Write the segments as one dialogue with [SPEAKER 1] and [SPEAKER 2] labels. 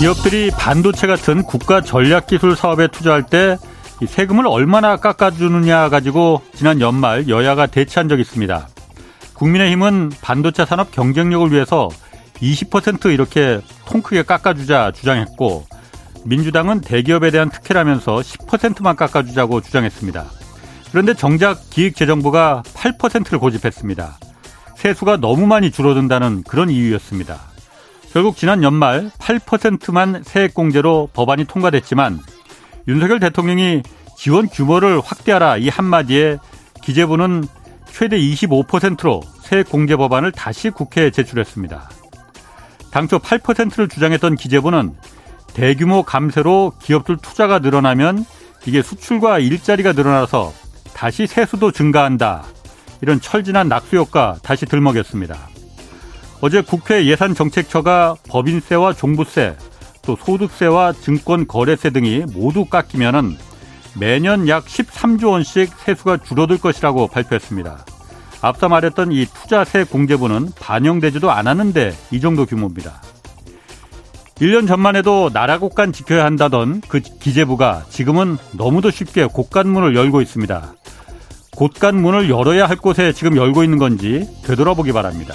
[SPEAKER 1] 기업들이 반도체 같은 국가 전략 기술 사업에 투자할 때 세금을 얼마나 깎아주느냐 가지고 지난 연말 여야가 대치한 적이 있습니다. 국민의힘은 반도체 산업 경쟁력을 위해서 20% 이렇게 통 크게 깎아주자 주장했고 민주당은 대기업에 대한 특혜라면서 10%만 깎아주자고 주장했습니다. 그런데 정작 기획재정부가 8%를 고집했습니다. 세수가 너무 많이 줄어든다는 그런 이유였습니다. 결국 지난 연말 8%만 세액공제로 법안이 통과됐지만 윤석열 대통령이 지원 규모를 확대하라 이 한마디에 기재부는 최대 25%로 세액공제 법안을 다시 국회에 제출했습니다. 당초 8%를 주장했던 기재부는 대규모 감세로 기업들 투자가 늘어나면 이게 수출과 일자리가 늘어나서 다시 세수도 증가한다. 이런 철진한 낙수 효과 다시 들먹였습니다. 어제 국회 예산정책처가 법인세와 종부세, 또 소득세와 증권거래세 등이 모두 깎이면은 매년 약 13조 원씩 세수가 줄어들 것이라고 발표했습니다. 앞서 말했던 이 투자세 공제분은 반영되지도 않았는데 이 정도 규모입니다. 1년 전만 해도 나라 곳간 지켜야 한다던 그 기재부가 지금은 너무도 쉽게 곳간문을 열고 있습니다. 곳간문을 열어야 할 곳에 지금 열고 있는 건지 되돌아보기 바랍니다.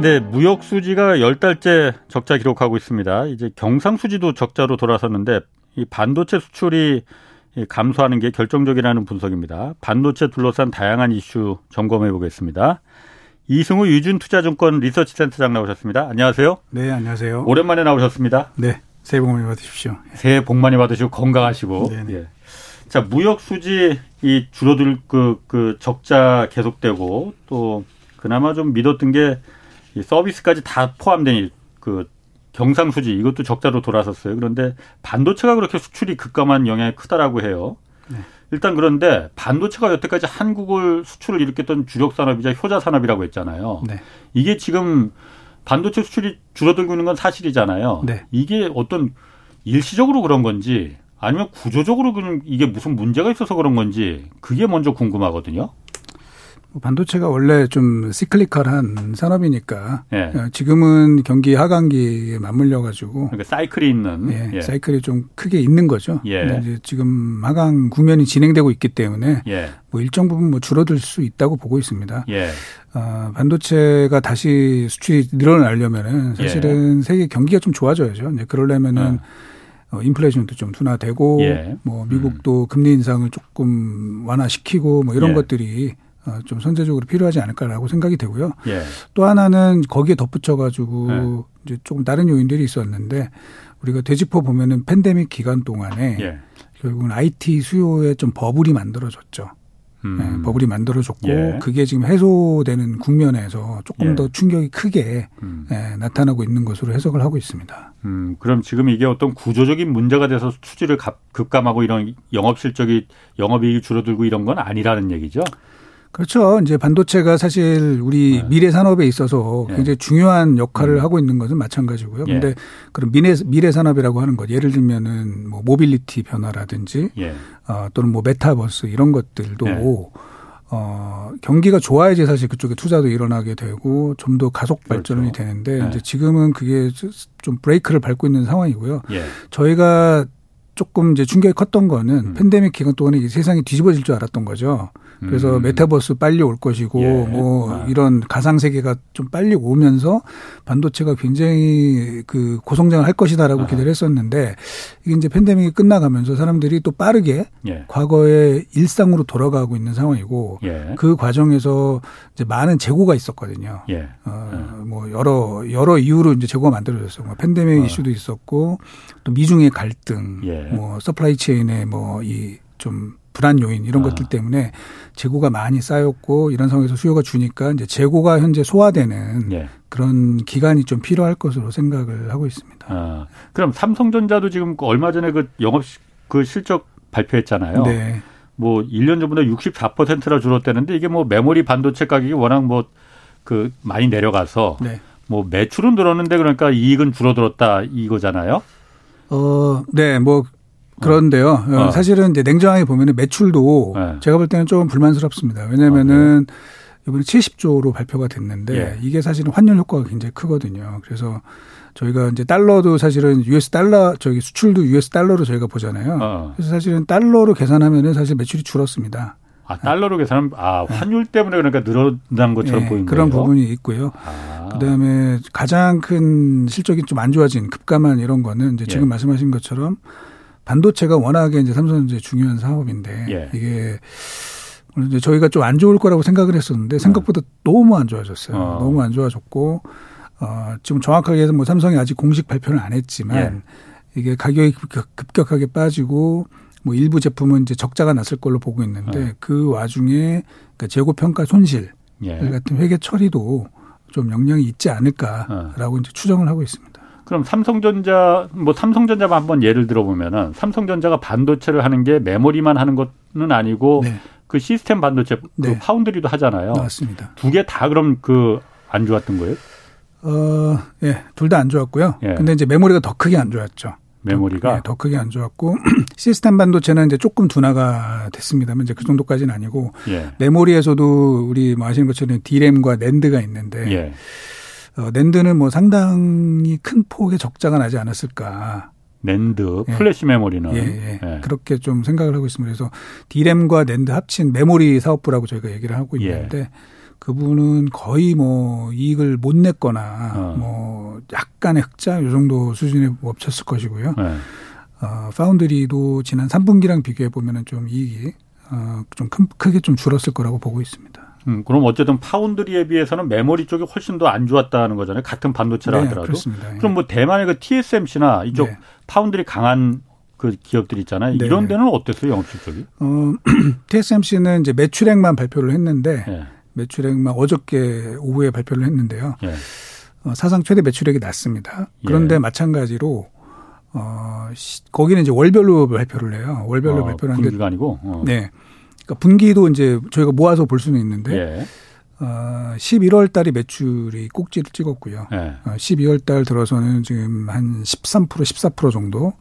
[SPEAKER 1] 네, 무역 수지가 10달째 적자 기록하고 있습니다. 이제 경상 수지도 적자로 돌아섰는데 이 반도체 수출이 감소하는 게 결정적이라는 분석입니다. 반도체 둘러싼 다양한 이슈 점검해 보겠습니다. 이승우 유준투자증권 리서치센터장 나오셨습니다. 안녕하세요.
[SPEAKER 2] 네, 안녕하세요.
[SPEAKER 1] 오랜만에 나오셨습니다.
[SPEAKER 2] 네, 새해 복 많이 받으십시오.
[SPEAKER 1] 새해 복 많이 받으시고 건강하시고. 네네. 예. 자, 무역 수지 이 줄어들 그, 그 적자 계속되고 또 그나마 좀 믿었던 게 이 서비스까지 다 포함된 그 경상수지 이것도 적자로 돌아섰어요. 그런데 반도체가 그렇게 수출이 급감한 영향이 크다라고 해요. 네. 일단 그런데 반도체가 여태까지 한국을 수출을 일으켰던 주력 산업이자 효자 산업이라고 했잖아요. 네. 이게 지금 반도체 수출이 줄어들고 있는 건 사실이잖아요. 네. 이게 어떤 일시적으로 그런 건지 아니면 구조적으로 그런 이게 무슨 문제가 있어서 그런 건지 그게 먼저 궁금하거든요.
[SPEAKER 2] 뭐 반도체가 원래 좀 시클리컬한 산업이니까 예. 지금은 경기 하강기에 맞물려 가지고
[SPEAKER 1] 그러니까 사이클이 있는
[SPEAKER 2] 예, 예. 사이클이 좀 크게 있는 거죠. 예. 근데 이제 지금 하강 국면이 진행되고 있기 때문에 예. 뭐 일정 부분 뭐 줄어들 수 있다고 보고 있습니다. 예. 어, 반도체가 다시 수출이 늘어나려면은 사실은 세계 경기가 좀 좋아져야죠. 이제 그러려면은 어. 어, 인플레이션도 좀 둔화되고 예. 뭐 미국도 음. 금리 인상을 조금 완화시키고 뭐 이런 예. 것들이 어, 좀 선제적으로 필요하지 않을까라고 생각이 되고요. 예. 또 하나는 거기에 덧붙여가지고 예. 이제 조금 다른 요인들이 있었는데 우리가 되짚어 보면은 팬데믹 기간 동안에 예. 결국은 IT 수요에 좀 버블이 만들어졌죠. 음. 네, 버블이 만들어졌고 예. 그게 지금 해소되는 국면에서 조금 예. 더 충격이 크게 음. 네, 나타나고 있는 것으로 해석을 하고 있습니다.
[SPEAKER 1] 음, 그럼 지금 이게 어떤 구조적인 문제가 돼서 수지를 급감하고 이런 영업 실적이 영업이익이 줄어들고 이런 건 아니라는 얘기죠?
[SPEAKER 2] 그렇죠. 이제 반도체가 사실 우리 네. 미래 산업에 있어서 예. 굉장히 중요한 역할을 음. 하고 있는 것은 마찬가지고요. 예. 근데 그런 미래 미래 산업이라고 하는 것 예를 들면은 뭐 모빌리티 변화라든지 예. 어, 또는 뭐 메타버스 이런 것들도 예. 어, 경기가 좋아야지 사실 그쪽에 투자도 일어나게 되고 좀 더 가속 발전이 그렇죠. 되는데 예. 이제 지금은 그게 좀 브레이크를 밟고 있는 상황이고요. 예. 저희가 조금 이제 충격이 컸던 거는 음. 팬데믹 기간 동안에 세상이 뒤집어질 줄 알았던 거죠. 그래서 음. 메타버스 빨리 올 것이고 예. 뭐 아. 이런 가상 세계가 좀 빨리 오면서 반도체가 굉장히 그 고성장을 할 것이다라고 아. 기대를 했었는데 이게 이제 팬데믹이 끝나가면서 사람들이 또 빠르게 예. 과거의 일상으로 돌아가고 있는 상황이고 예. 그 과정에서 이제 많은 재고가 있었거든요. 예. 어, 뭐 여러 여러 이유로 이제 재고가 만들어졌어요. 뭐 팬데믹 어. 이슈도 있었고 또 미중의 갈등, 예. 뭐 supply chain의 뭐 이 좀 불안 요인 이런 아. 것들 때문에 재고가 많이 쌓였고 이런 상황에서 수요가 주니까 이제 재고가 현재 소화되는 예. 그런 기간이 좀 필요할 것으로 생각을 하고 있습니다. 아,
[SPEAKER 1] 그럼 삼성전자도 지금 그 얼마 전에 그 영업 그 실적 발표했잖아요. 네. 뭐 1년 전보다 64%나 줄었다는데 이게 뭐 메모리 반도체 가격이 워낙 뭐 그 많이 내려가서 네. 뭐 매출은 늘었는데 그러니까 이익은 줄어들었다 이거잖아요.
[SPEAKER 2] 어, 네, 뭐 그런데요. 어. 어. 사실은 이제 냉정하게 보면은 매출도 네. 제가 볼 때는 좀 불만스럽습니다. 왜냐면은 아, 이번에 70조로 발표가 됐는데 예. 이게 사실은 환율 효과가 굉장히 크거든요. 그래서 저희가 이제 달러도 사실은 US 달러 저기 수출도 US 달러로 저희가 보잖아요. 어. 그래서 사실은 달러로 계산하면은 사실 매출이 줄었습니다.
[SPEAKER 1] 아, 달러로 계산하면 아, 네. 환율 때문에 그러니까 늘어난 것처럼 네, 보이는
[SPEAKER 2] 그런 거예요? 부분이 있고요. 아. 그다음에 가장 큰 실적이 좀 안 좋아진 급감한 이런 거는 이제 지금 예. 말씀하신 것처럼 반도체가 워낙에 이제 삼성전자 중요한 사업인데 예. 이게 이제 저희가 좀 안 좋을 거라고 생각을 했었는데 생각보다 어. 너무 안 좋아졌어요. 어. 너무 안 좋아졌고 어, 지금 정확하게 해서 뭐 삼성이 아직 공식 발표는 안 했지만 예. 이게 가격이 급격하게 빠지고 뭐 일부 제품은 이제 적자가 났을 걸로 보고 있는데 어. 그 와중에 그러니까 재고 평가 손실 예. 같은 회계 처리도 좀 영향이 있지 않을까라고 어. 이제 추정을 하고 있습니다.
[SPEAKER 1] 그럼 삼성전자 뭐 삼성전자만 한번 예를 들어보면은 삼성전자가 반도체를 하는 게 메모리만 하는 것은 아니고 네. 그 시스템 반도체 그 네. 파운드리도 하잖아요.
[SPEAKER 2] 맞습니다.
[SPEAKER 1] 두 개 다 그럼 그 안 좋았던 거예요?
[SPEAKER 2] 어, 예, 둘 다 안 좋았고요. 예. 근데 이제 메모리가 더 크게 안 좋았죠.
[SPEAKER 1] 메모리가
[SPEAKER 2] 더, 예, 더 크게 안 좋았고 시스템 반도체는 이제 조금 둔화가 됐습니다만 이제 그 정도까지는 아니고 예. 메모리에서도 우리 뭐 아시는 것처럼 디램과 NAND가 있는데 예. 어, NAND는 뭐 상당히 큰 폭의 적자가 나지 않았을까.
[SPEAKER 1] 낸드, 예. 플래시 메모리는.
[SPEAKER 2] 예, 예. 예, 그렇게 좀 생각을 하고 있습니다. 그래서 디램과 낸드 합친 메모리 사업부라고 저희가 얘기를 하고 예. 있는데 그분은 거의 뭐 이익을 못 냈거나 어. 뭐 약간의 흑자 요 정도 수준에 멈췄을 것이고요. 네. 어, 파운드리도 지난 3분기랑 비교해 보면은 좀 이익이 어, 좀 큰, 크게 좀 줄었을 거라고 보고 있습니다.
[SPEAKER 1] 음, 그럼 어쨌든 파운드리에 비해서는 메모리 쪽이 훨씬 더 안 좋았다는 거잖아요. 같은 반도체라 네, 하더라도. 그렇습니다. 그럼 뭐 대만의 그 TSMC나 이쪽 네. 파운드리 강한 그 기업들 있잖아요. 네. 이런 데는 어땠어요, 영업 실적이? 어,
[SPEAKER 2] TSMC는 이제 매출액만 발표를 했는데 네. 매출액만 어저께 오후에 발표를 했는데요. 예. 어, 사상 최대 매출액이 났습니다. 그런데 예. 마찬가지로 어, 시, 거기는 이제 월별로 발표를 해요. 월별로 어, 발표를 하는데
[SPEAKER 1] 분기가 아니고. 어.
[SPEAKER 2] 네. 그러니까 분기도 이제 저희가 모아서 볼 수는 있는데 예. 어, 11월 달에 매출이 꼭지를 찍었고요. 예. 어, 12월 달 들어서는 지금 한 13% 14% 정도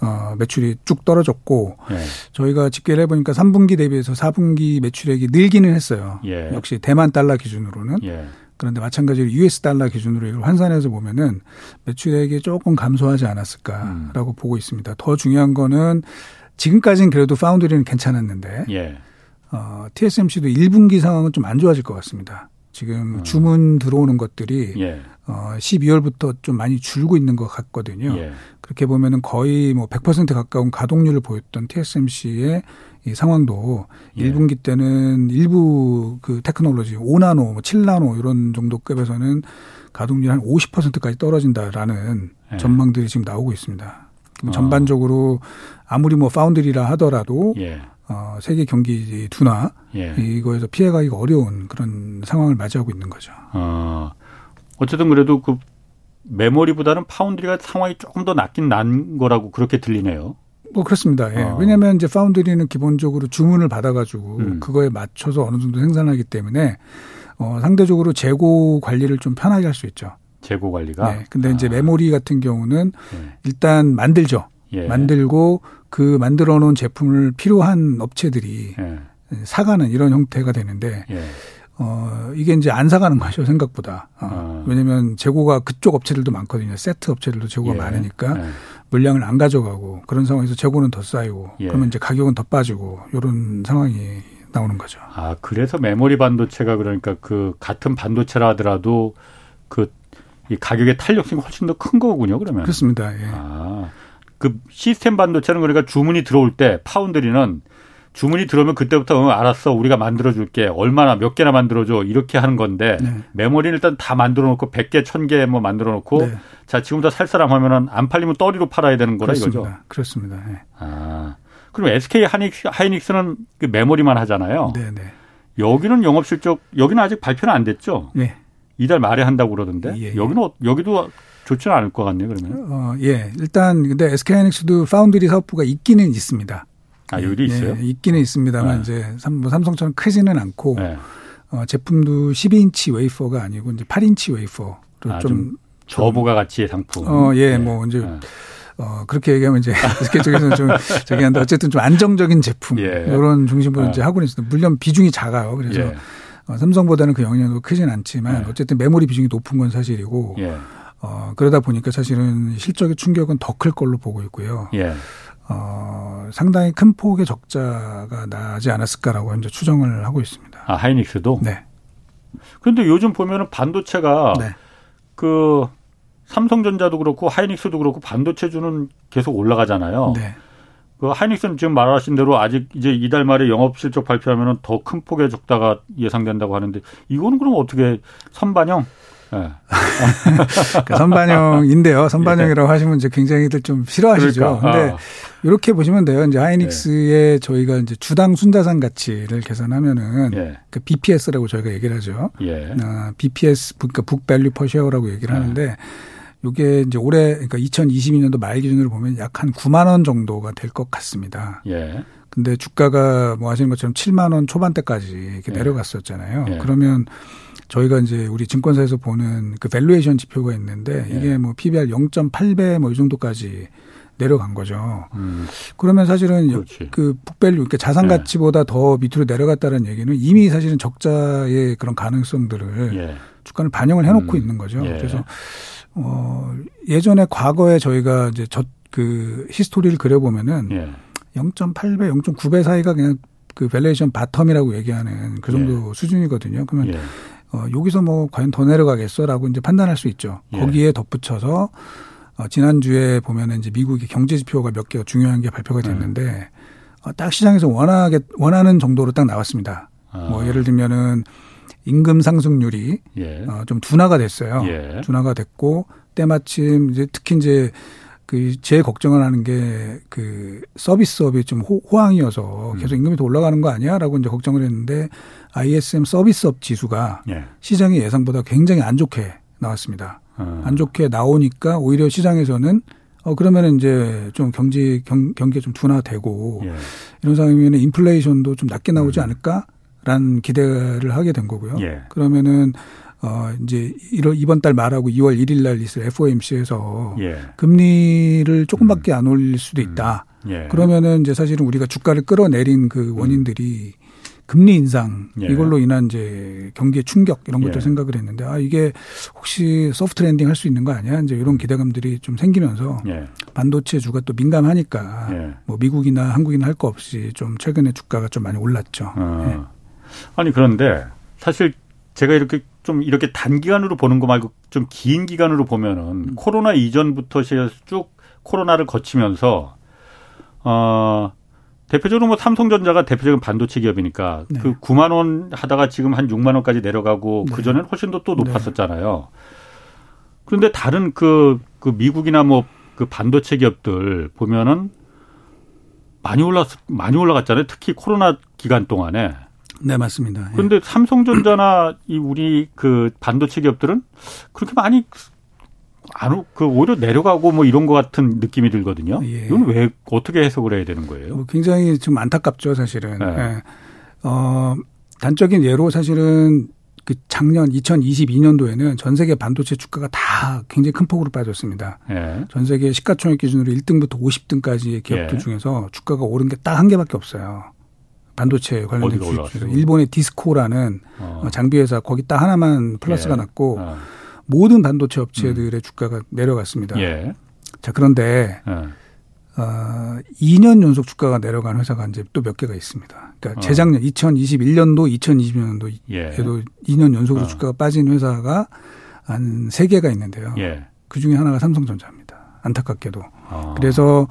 [SPEAKER 2] 어, 매출이 쭉 떨어졌고 예. 저희가 집계를 해보니까 3분기 대비해서 4분기 매출액이 늘기는 했어요. 예. 역시 대만 달러 기준으로는. 예. 그런데 마찬가지로 US 달러 기준으로 이걸 환산해서 보면은 매출액이 조금 감소하지 않았을까라고 음. 보고 있습니다. 더 중요한 거는 지금까지는 그래도 파운드리는 괜찮았는데 예. 어, TSMC도 1분기 상황은 좀 안 좋아질 것 같습니다. 지금 음. 주문 들어오는 것들이 예. 어, 12월부터 좀 많이 줄고 있는 것 같거든요. 예. 그렇게 보면은 거의 뭐 100% 가까운 가동률을 보였던 TSMC의 이 상황도 예. 1분기 때는 일부 그 테크놀로지 5나노, 뭐 7나노 이런 정도 급에서는 가동률 한 50%까지 떨어진다라는 예. 전망들이 지금 나오고 있습니다. 어. 전반적으로 아무리 뭐 파운드리라 하더라도 예. 어, 세계 경기 둔화 예. 이거에서 피해가기가 어려운 그런 상황을 맞이하고 있는 거죠. 어.
[SPEAKER 1] 어쨌든 그래도 그 메모리보다는 파운드리가 상황이 조금 더 낫긴 난 거라고 그렇게 들리네요.
[SPEAKER 2] 뭐 그렇습니다. 예. 어. 왜냐하면 이제 파운드리는 기본적으로 주문을 받아가지고 음. 그거에 맞춰서 어느 정도 생산하기 때문에 어, 상대적으로 재고 관리를 좀 편하게 할 수 있죠.
[SPEAKER 1] 재고 관리가.
[SPEAKER 2] 네. 근데 아. 이제 메모리 같은 경우는 예. 일단 만들죠. 예. 만들고 그 만들어 놓은 제품을 필요한 업체들이 예. 사가는 이런 형태가 되는데 예. 어, 이게 이제 안 사가는 거죠, 생각보다. 어. 어. 왜냐면 재고가 그쪽 업체들도 많거든요. 세트 업체들도 재고가 예. 많으니까 예. 물량을 안 가져가고 그런 상황에서 재고는 더 쌓이고 예. 그러면 이제 가격은 더 빠지고 이런 상황이 나오는 거죠.
[SPEAKER 1] 아, 그래서 메모리 반도체가 그러니까 그 같은 반도체라 하더라도 그 이 가격의 탄력성이 훨씬 더 큰 거군요, 그러면.
[SPEAKER 2] 그렇습니다. 예.
[SPEAKER 1] 아. 그 시스템 반도체는 그러니까 주문이 들어올 때 파운드리는 주문이 들어오면 그때부터 어, 알았어 우리가 만들어 줄게 얼마나 몇 개나 만들어 줘 이렇게 하는 건데 네. 메모리는 일단 다 만들어 놓고 100개 1000개 뭐 만들어 놓고 네. 자 지금부터 살 사람 하면은 안 팔리면 떠리로 팔아야 되는 거라
[SPEAKER 2] 그렇습니다.
[SPEAKER 1] 이거죠.
[SPEAKER 2] 그렇습니다. 네.
[SPEAKER 1] 아. 그럼 SK 하이닉스, 하이닉스는 그 메모리만 하잖아요.
[SPEAKER 2] 네, 네.
[SPEAKER 1] 여기는 영업 실적 여기는 아직 발표는 안 됐죠.
[SPEAKER 2] 네.
[SPEAKER 1] 이달 말에 한다고 그러던데
[SPEAKER 2] 예, 예.
[SPEAKER 1] 여기는 어- 여기도 좋지는 않을 것 같네요. 그러면
[SPEAKER 2] 어, 예. 일단 근데 SK하이닉스도 foundry 사업부가 있기는 있습니다.
[SPEAKER 1] 아 여기도 있어요.
[SPEAKER 2] 예, 있기는 있습니다만
[SPEAKER 1] 네.
[SPEAKER 2] 이제 삼, 뭐 삼성처럼 크지는 않고
[SPEAKER 1] 네.
[SPEAKER 2] 어, 제품도 12인치 웨이퍼가 아니고 이제 8인치 웨이퍼로
[SPEAKER 1] 아,
[SPEAKER 2] 좀,
[SPEAKER 1] 좀 저부가 가치의 상품.
[SPEAKER 2] 어, 예,
[SPEAKER 1] 네.
[SPEAKER 2] 뭐 이제
[SPEAKER 1] 네.
[SPEAKER 2] 어, 그렇게 얘기하면 이제 SK 쪽에서는 좀 저기 한데 어쨌든 좀 안정적인 제품
[SPEAKER 1] 예.
[SPEAKER 2] 이런 중심으로
[SPEAKER 1] 아.
[SPEAKER 2] 이제 하고 있습니다. 물론 비중이 작아요. 그래서
[SPEAKER 1] 예.
[SPEAKER 2] 어, 삼성보다는 그 영향도 크진 않지만
[SPEAKER 1] 네.
[SPEAKER 2] 어쨌든 메모리 비중이 높은 건 사실이고
[SPEAKER 1] 예.
[SPEAKER 2] 어, 그러다 보니까 사실은 실적의 충격은 더 클 걸로 보고 있고요.
[SPEAKER 1] 예.
[SPEAKER 2] 어, 상당히 큰 폭의 적자가 나지 않았을까라고 현재 추정을 하고 있습니다.
[SPEAKER 1] 아 하이닉스도.
[SPEAKER 2] 네.
[SPEAKER 1] 그런데 요즘 보면은 반도체가
[SPEAKER 2] 네.
[SPEAKER 1] 그 삼성전자도 그렇고 하이닉스도 그렇고 반도체주는 계속 올라가잖아요.
[SPEAKER 2] 네.
[SPEAKER 1] 그 하이닉스는 지금 말하신 대로 아직 이제 이달 말에 영업 실적 발표하면은 더 큰 폭의 적자가 예상된다고 하는데 이거는 그럼 어떻게 선반영? 예.
[SPEAKER 2] 그 선반영인데요. 선반영이라고 하시면 이제 굉장히들 좀 싫어하시죠.
[SPEAKER 1] 그러니까.
[SPEAKER 2] 근데
[SPEAKER 1] 아.
[SPEAKER 2] 이렇게 보시면 돼요. 이제 하이닉스의 저희가 이제 주당 순자산 가치를 계산하면은
[SPEAKER 1] 예.
[SPEAKER 2] 그 BPS라고 저희가 얘기를 하죠.
[SPEAKER 1] 예.
[SPEAKER 2] 아, BPS 그러니까 북밸류 퍼시어라고 얘기를
[SPEAKER 1] 네.
[SPEAKER 2] 하는데 요게 이제 올해 그러니까 2022년도 말 기준으로 보면 약 한 9만 원 정도가 될 것 같습니다.
[SPEAKER 1] 예.
[SPEAKER 2] 근데 주가가 뭐 아시는 것처럼 7만 원 초반대까지 이렇게
[SPEAKER 1] 예.
[SPEAKER 2] 내려갔었잖아요.
[SPEAKER 1] 예.
[SPEAKER 2] 그러면 저희가 이제 우리 증권사에서 보는 그 valuation 지표가 있는데
[SPEAKER 1] 예.
[SPEAKER 2] 이게 뭐 PBR 0.8배 뭐 이 정도까지 내려간 거죠.
[SPEAKER 1] 음.
[SPEAKER 2] 그러면 사실은
[SPEAKER 1] 그렇지.
[SPEAKER 2] 그 book value 그러니까 자산
[SPEAKER 1] 예.
[SPEAKER 2] 가치보다 더 밑으로 내려갔다는 얘기는 이미 사실은 적자의 그런 가능성들을
[SPEAKER 1] 예.
[SPEAKER 2] 주가를 반영을 해놓고
[SPEAKER 1] 음.
[SPEAKER 2] 있는 거죠.
[SPEAKER 1] 예.
[SPEAKER 2] 그래서 어 예전에 과거에 저희가 이제 저 그 history를 그려보면은
[SPEAKER 1] 예.
[SPEAKER 2] 0.8배, 0.9배 사이가 그냥 그 valuation bottom이라고 얘기하는 그 정도 수준이거든요. 그러면
[SPEAKER 1] 예.
[SPEAKER 2] 어, 여기서 뭐 과연 더 내려가겠어라고 이제 판단할 수 있죠.
[SPEAKER 1] 예.
[SPEAKER 2] 거기에 덧붙여서 어, 지난주에 보면은 이제 미국의 경제 지표가 몇 개가 중요한 게 발표가 됐는데 어, 딱 시장에서 원하게 원하는 정도로 딱 나왔습니다.
[SPEAKER 1] 아.
[SPEAKER 2] 뭐 예를 들면은 임금 상승률이
[SPEAKER 1] 예.
[SPEAKER 2] 어, 좀 둔화가 됐어요.
[SPEAKER 1] 예.
[SPEAKER 2] 둔화가 됐고 때마침 이제 특히 이제 그 제일 걱정을 하는 게 그 서비스업이 좀 호, 호황이어서
[SPEAKER 1] 음.
[SPEAKER 2] 계속 임금이 더 올라가는 거 아니야라고 이제 걱정을 했는데 ISM 서비스업 지수가
[SPEAKER 1] 예.
[SPEAKER 2] 시장의 예상보다 굉장히 안 좋게 나왔습니다.
[SPEAKER 1] 어.
[SPEAKER 2] 안 좋게 나오니까 오히려 시장에서는 어 그러면은 이제 좀 경제 경, 경기가 좀 둔화되고
[SPEAKER 1] 예.
[SPEAKER 2] 이런 상황이면 인플레이션도 좀 낮게 나오지 않을까라는 기대를 하게 된 거고요.
[SPEAKER 1] 음. 예.
[SPEAKER 2] 그러면은 어 이제 이러- 이번 달 말하고 2월 1일 날 있을 FOMC에서
[SPEAKER 1] 예.
[SPEAKER 2] 금리를 조금밖에 안 올릴 수도 있다.
[SPEAKER 1] 예.
[SPEAKER 2] 그러면은 이제 사실은 우리가 주가를 끌어내린 그 원인들이 금리 인상
[SPEAKER 1] 예.
[SPEAKER 2] 이걸로 인한 이제 경기의 충격 이런 것도
[SPEAKER 1] 예.
[SPEAKER 2] 생각을 했는데 아 이게 혹시 soft landing 할 수 있는 거 아니야? 이제 이런 기대감들이 좀 생기면서
[SPEAKER 1] 예.
[SPEAKER 2] 반도체 주가 또 민감하니까
[SPEAKER 1] 예.
[SPEAKER 2] 뭐 미국이나 한국이나 할 거 없이 좀 최근에 주가가 좀 많이 올랐죠.
[SPEAKER 1] 어.
[SPEAKER 2] 예.
[SPEAKER 1] 아니 그런데 사실 제가 이렇게 좀 이렇게 단기간으로 보는 거 말고 좀 긴 기간으로 보면은
[SPEAKER 2] 음.
[SPEAKER 1] 코로나 이전부터 쭉 코로나를 거치면서 어 대표적으로 뭐 삼성전자가 대표적인 반도체 기업이니까
[SPEAKER 2] 네.
[SPEAKER 1] 그 9만 원 하다가 지금 한 6만 원까지 내려가고
[SPEAKER 2] 네.
[SPEAKER 1] 그 전에는 훨씬 더 또 높았었잖아요. 그런데 다른 그, 그 미국이나 뭐 그 반도체 기업들 보면은 많이 올랐 많이 올라갔잖아요. 특히 코로나 기간 동안에.
[SPEAKER 2] 네 맞습니다. 예.
[SPEAKER 1] 그런데 삼성전자나 이 우리 그 반도체 기업들은 그렇게 많이 안, 그 오히려 내려가고 뭐 이런 것 같은 느낌이 들거든요.
[SPEAKER 2] 예.
[SPEAKER 1] 이건 왜 어떻게 해석을 해야 되는 거예요?
[SPEAKER 2] 뭐 굉장히 좀 안타깝죠, 사실은.
[SPEAKER 1] 네.
[SPEAKER 2] 예. 어, 단적인 예로 사실은 그 작년 2022년도에는 전 세계 반도체 주가가 다 굉장히 큰 폭으로 빠졌습니다.
[SPEAKER 1] 예.
[SPEAKER 2] 전 세계 시가총액 기준으로 1등부터 50등까지의 기업들
[SPEAKER 1] 예.
[SPEAKER 2] 중에서 주가가 오른 게 딱 한 개밖에 없어요. 반도체 관련된 주식 일본의 디스코라는
[SPEAKER 1] 어.
[SPEAKER 2] 어, 장비 회사 거기 딱 하나만 플러스가
[SPEAKER 1] 예.
[SPEAKER 2] 났고
[SPEAKER 1] 어.
[SPEAKER 2] 모든 반도체 업체들의 주가가 내려갔습니다.
[SPEAKER 1] 예.
[SPEAKER 2] 자 그런데
[SPEAKER 1] 예.
[SPEAKER 2] 어, 2년 연속 주가가 내려간 회사가 이제 또 몇 개가 있습니다. 그러니까
[SPEAKER 1] 어.
[SPEAKER 2] 재작년 2021년도, 2022년도에도
[SPEAKER 1] 예.
[SPEAKER 2] 2년 연속으로
[SPEAKER 1] 어.
[SPEAKER 2] 주가가 빠진 회사가 한 3개가 있는데요.
[SPEAKER 1] 예.
[SPEAKER 2] 그 중에 하나가 삼성전자입니다. 안타깝게도.
[SPEAKER 1] 어.
[SPEAKER 2] 그래서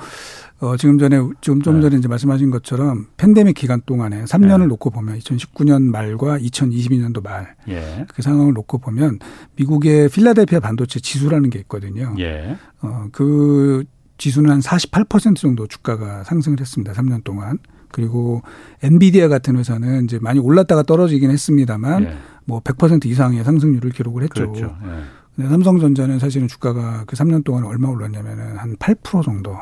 [SPEAKER 2] 어, 지금 전에 지금 좀
[SPEAKER 1] 네.
[SPEAKER 2] 전에 이제 말씀하신 것처럼 팬데믹 기간 동안에 3년을
[SPEAKER 1] 네.
[SPEAKER 2] 놓고 보면 2019년 말과 2022년도 말그
[SPEAKER 1] 예.
[SPEAKER 2] 상황을 놓고 보면 미국의 필라델피아 반도체 지수라는 게 있거든요.
[SPEAKER 1] 예.
[SPEAKER 2] 어, 그 지수는 한 48% 정도 주가가 상승을 했습니다. 3년 동안. 그리고 엔비디아 같은 회사는 이제 많이 올랐다가 떨어지긴 했습니다만 예. 뭐100% 이상의 상승률을 기록을 했죠. 그렇죠. 예. 근데 삼성전자는 사실은 주가가 그 3년 동안 얼마 올랐냐면은 한 8% 정도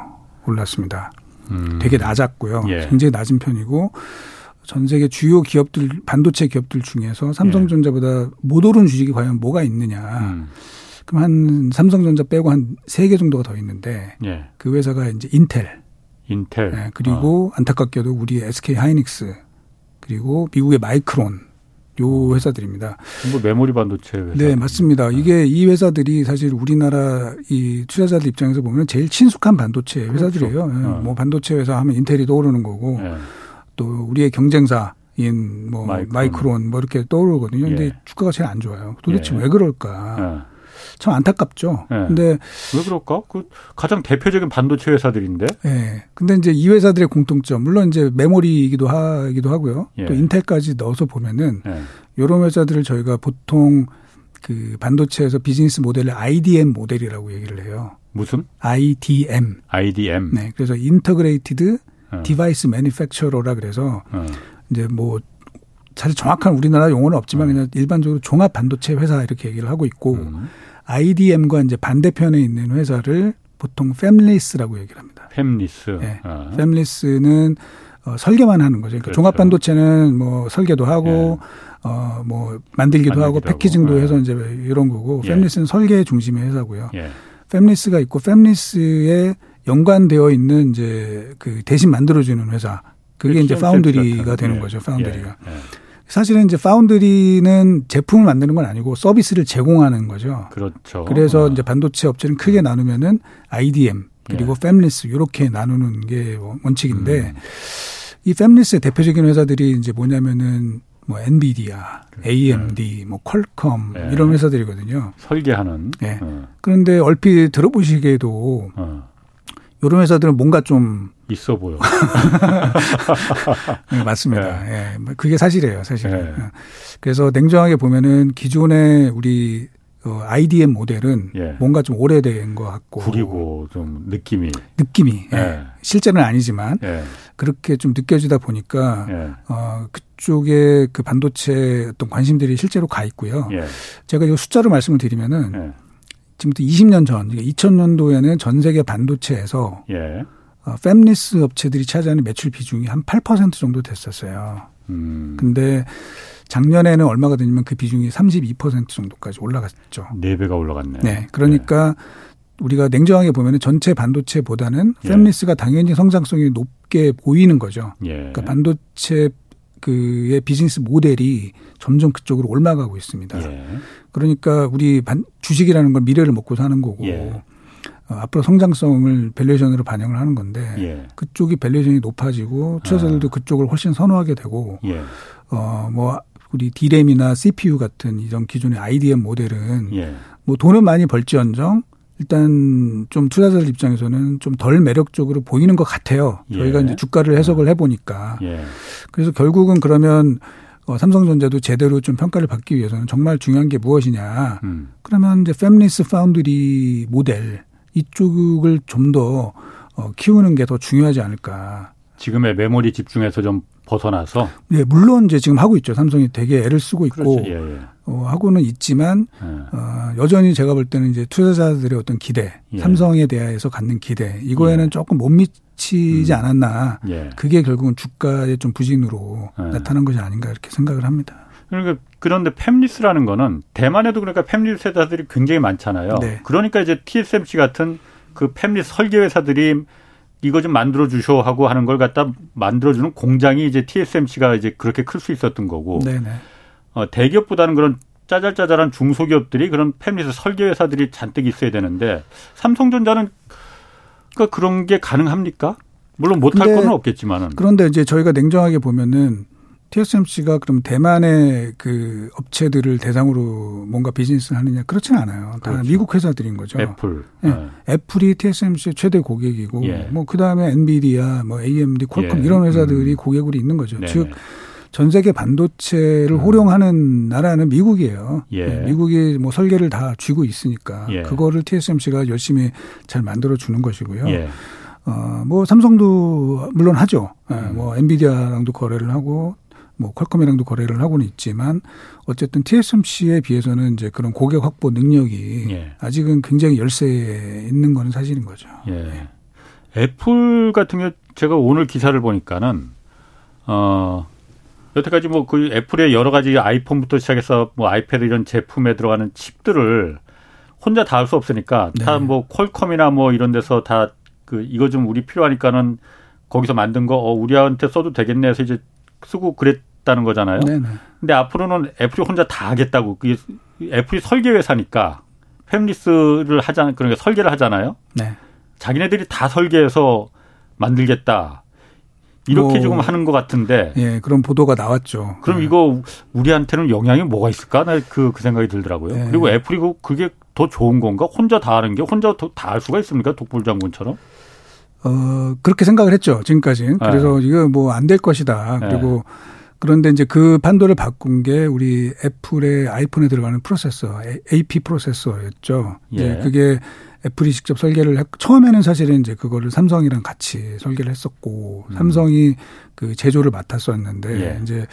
[SPEAKER 2] 올랐습니다. 음. 되게 낮았고요. 예. 굉장히 낮은 편이고 전 세계 주요 기업들 반도체 기업들 중에서 삼성전자보다 예. 못 오른 주식이 과연 뭐가 있느냐. 음. 그럼 한 삼성전자 빼고 한 세 개 정도가 더 있는데 예. 그 회사가 이제 인텔,
[SPEAKER 1] 인텔
[SPEAKER 2] 네, 그리고 어. 안타깝게도 우리 SK 하이닉스 그리고 미국의 마이크론 요 회사들입니다.
[SPEAKER 1] 전부 메모리 반도체 회사.
[SPEAKER 2] 네, 맞습니다. 네. 이게 이 회사들이 사실 우리나라 이 투자자들 입장에서 보면 제일 친숙한 반도체 그렇죠. 회사들이에요. 그렇죠. 네. 뭐 반도체 회사 하면 인텔이 떠오르는 거고 네. 또 우리의 경쟁사 인 뭐 마이크론, 마이크론 뭐 이렇게 떠오르거든요. 근데 예. 주가가 제일 안 좋아요. 도대체 예. 왜 그럴까? 참 안타깝죠. 네. 근데
[SPEAKER 1] 왜 그럴까? 그 가장 대표적인 반도체 회사들인데.
[SPEAKER 2] 예. 네. 근데 이제 이 회사들의 공통점 물론 이제 메모리이기도 하기도 하고요. 예. 또 인텔까지 넣어서 보면은 예. 이런 회사들을 저희가 보통 그 반도체에서 비즈니스 모델을 IDM 모델이라고 얘기를 해요.
[SPEAKER 1] 무슨?
[SPEAKER 2] IDM.
[SPEAKER 1] IDM.
[SPEAKER 2] 네. 그래서 integrated device manufacturer라 그래서 어. 이제 뭐 사실 정확한 우리나라 용어는 없지만 어. 그냥 일반적으로 종합 반도체 회사 이렇게 얘기를 하고 있고 음. IDM과 이제 반대편에 있는 회사를 보통 fabless라고 얘기를 합니다.
[SPEAKER 1] 팸리스.
[SPEAKER 2] 네. 아. fabless는 어, 설계만 하는 거죠. 그러니까 그렇죠. 종합 반도체는 뭐 설계도 하고 예. 어뭐 만들기도 하고 패키징도 하고. 해서 이제 이런 거고 예. 팸리스는 설계 중심의 회사고요. 예. 팸리스가 있고 팸리스에 연관되어 있는 이제 그 대신 만들어주는 회사. 그게 이제 파운드리가 되는 예. 거죠. 파운드리가. 예. 예. 사실은 이제 파운드리는 제품을 만드는 건 아니고 서비스를 제공하는 거죠.
[SPEAKER 1] 그렇죠.
[SPEAKER 2] 그래서 어. 이제 반도체 업체는 크게 나누면은 IDM 그리고 예. 팸리스 이렇게 나누는 게 원칙인데 음. 이 팸리스의 대표적인 회사들이 이제 뭐냐면은 뭐 엔비디아, AMD, 네. 뭐 퀄컴 네. 이런 회사들이거든요.
[SPEAKER 1] 설계하는.
[SPEAKER 2] 네. 어. 그런데 얼핏 들어보시기에도 어. 이런 회사들은 뭔가 좀
[SPEAKER 1] 있어 보여.
[SPEAKER 2] 네, 맞습니다. 네. 예. 네. 그게 사실이에요, 사실은. 네. 그래서 냉정하게 보면은 기존의 우리 어, IDM 모델은 예. 뭔가 좀 오래된 것 같고
[SPEAKER 1] 구리고 좀 느낌이
[SPEAKER 2] 느낌이 예. 예. 실제는 아니지만 예. 그렇게 좀 느껴지다 보니까 예. 어, 그쪽에 그 반도체 어떤 관심들이 실제로 가 있고요. 예. 제가 이 숫자로 말씀을 드리면은 지금부터 20년 전, 2000년도에는 전 세계 반도체에서 예. 어, 팹리스 업체들이 차지하는 매출 비중이 한 8% 정도 됐었어요. 음. 근데 작년에는 얼마가 되냐면 그 비중이 32% 정도까지 올라갔죠.
[SPEAKER 1] 네 배가 올라갔네.
[SPEAKER 2] 네. 그러니까 네. 우리가 냉정하게 보면 전체 반도체보다는 예. fabless가 당연히 성장성이 높게 보이는 거죠. 예. 그러니까 반도체 그의 비즈니스 모델이 점점 그쪽으로 올라가고 있습니다. 예. 그러니까 우리 반, 주식이라는 건 미래를 먹고 사는 거고 예. 어, 앞으로 성장성을 valuation으로 반영을 하는 건데 예. 그쪽이 valuation이 높아지고 투자자들도 아. 그쪽을 훨씬 선호하게 되고 예. 어뭐 우리 디램이나 CPU 같은 이런 기존의 IDM 모델은 예. 뭐 돈은 많이 벌지언정 일단 좀 투자자들 입장에서는 좀 덜 매력적으로 보이는 것 같아요. 저희가 예. 이제 주가를 해석을 해보니까. 예. 그래서 결국은 그러면 어, 삼성전자도 제대로 좀 평가를 받기 위해서는 정말 중요한 게 무엇이냐. 음. 그러면 이제 팹리스 파운드리 모델 이쪽을 좀 더 어, 키우는 게 더 중요하지 않을까.
[SPEAKER 1] 지금의 메모리 집중해서 좀 벗어나서?
[SPEAKER 2] 예, 물론 이제 지금 하고 있죠. 삼성이 되게 애를 쓰고 있고 그렇죠. 예, 예. 어, 하고는 있지만 예. 어, 여전히 제가 볼 때는 이제 투자자들의 어떤 기대, 예. 삼성에 대해서 갖는 기대 이거에는 예. 조금 못 미치지 음. 않았나. 예. 그게 결국은 주가의 좀 부진으로 나타난 것이 아닌가 이렇게 생각을 합니다.
[SPEAKER 1] 그러니까 그런데 팹리스라는 거는 대만에도 그러니까 팹리스 회사들이 굉장히 많잖아요. 네. 그러니까 이제 TSMC 같은 그 팹리스 설계 회사들이 이거 좀 만들어 주셔 하고 하는 걸 갖다 만들어 주는 공장이 이제 TSMC가 이제 그렇게 클 수 있었던 거고. 네네. 어, 대기업보다는 그런 짜잘짜잘한 중소기업들이 그런 팹리스 설계 회사들이 잔뜩 있어야 되는데 삼성전자는 그 그런 게 가능합니까? 물론 못할 건 없겠지만은.
[SPEAKER 2] 그런데 이제 저희가 냉정하게 보면은 TSMC가 그럼 대만의 그 업체들을 대상으로 뭔가 비즈니스를 하느냐 그렇지는 않아요. 다 그렇죠. 미국 회사들인 거죠.
[SPEAKER 1] 애플.
[SPEAKER 2] 네. 네. 애플이 TSMC의 최대 고객이고 예. 뭐 그다음에 엔비디아, 뭐 AMD, 퀄컴 예. 이런 회사들이 음. 고객으로 있는 거죠. 네네. 즉 전 세계 반도체를 음. 호령하는 나라는 미국이에요. 예. 네, 미국이 뭐 설계를 다 쥐고 있으니까 예. 그거를 TSMC가 열심히 잘 만들어 주는 것이고요. 예. 어, 뭐 삼성도 물론 하죠. 예, 음. 뭐 엔비디아랑도 거래를 하고 뭐 퀄컴이랑도 거래를 하고는 있지만 어쨌든 TSMC에 비해서는 이제 그런 고객 확보 능력이 예. 아직은 굉장히 열세에 있는 거는 사실인 거죠. 예. 네.
[SPEAKER 1] 애플 같은 경우 제가 오늘 기사를 보니까는 어 여태까지 뭐 그 애플의 여러 가지 아이폰부터 시작해서 뭐 아이패드 이런 제품에 들어가는 칩들을 혼자 다 할 수 없으니까 네. 다뭐 퀄컴이나 뭐 이런 데서 다 그 이거 좀 우리 필요하니까는 거기서 만든 거 어, 우리한테 써도 되겠네 해서 이제 쓰고 그랬다는 거잖아요. 네네. 근데 앞으로는 애플이 혼자 다 하겠다고 그게 애플이 설계 회사니까 팸리스를 하잖아요. 그러니까 설계를 하잖아요. 네. 자기네들이 다 설계해서 만들겠다. 이렇게 뭐, 지금 하는 것 같은데.
[SPEAKER 2] 예, 그런 보도가 나왔죠.
[SPEAKER 1] 그럼 네. 이거 우리한테는 영향이 뭐가 있을까? 나 그, 그 생각이 들더라고요. 네. 그리고 애플이 그게 더 좋은 건가? 혼자 다 하는 게 혼자 다 할 수가 있습니까? 독불 장군처럼?
[SPEAKER 2] 어, 그렇게 생각을 했죠. 지금까지는. 네. 그래서 네. 이거 뭐 안 될 것이다. 그리고 그런데 이제 그 판도를 바꾼 게 우리 애플의 아이폰에 들어가는 프로세서, AP 프로세서였죠. 예. 이제 그게 애플이 직접 설계를 했, 처음에는 사실은 이제 그거를 삼성이랑 같이 설계를 했었고 음. 삼성이 그 제조를 맡았었는데 예. 이제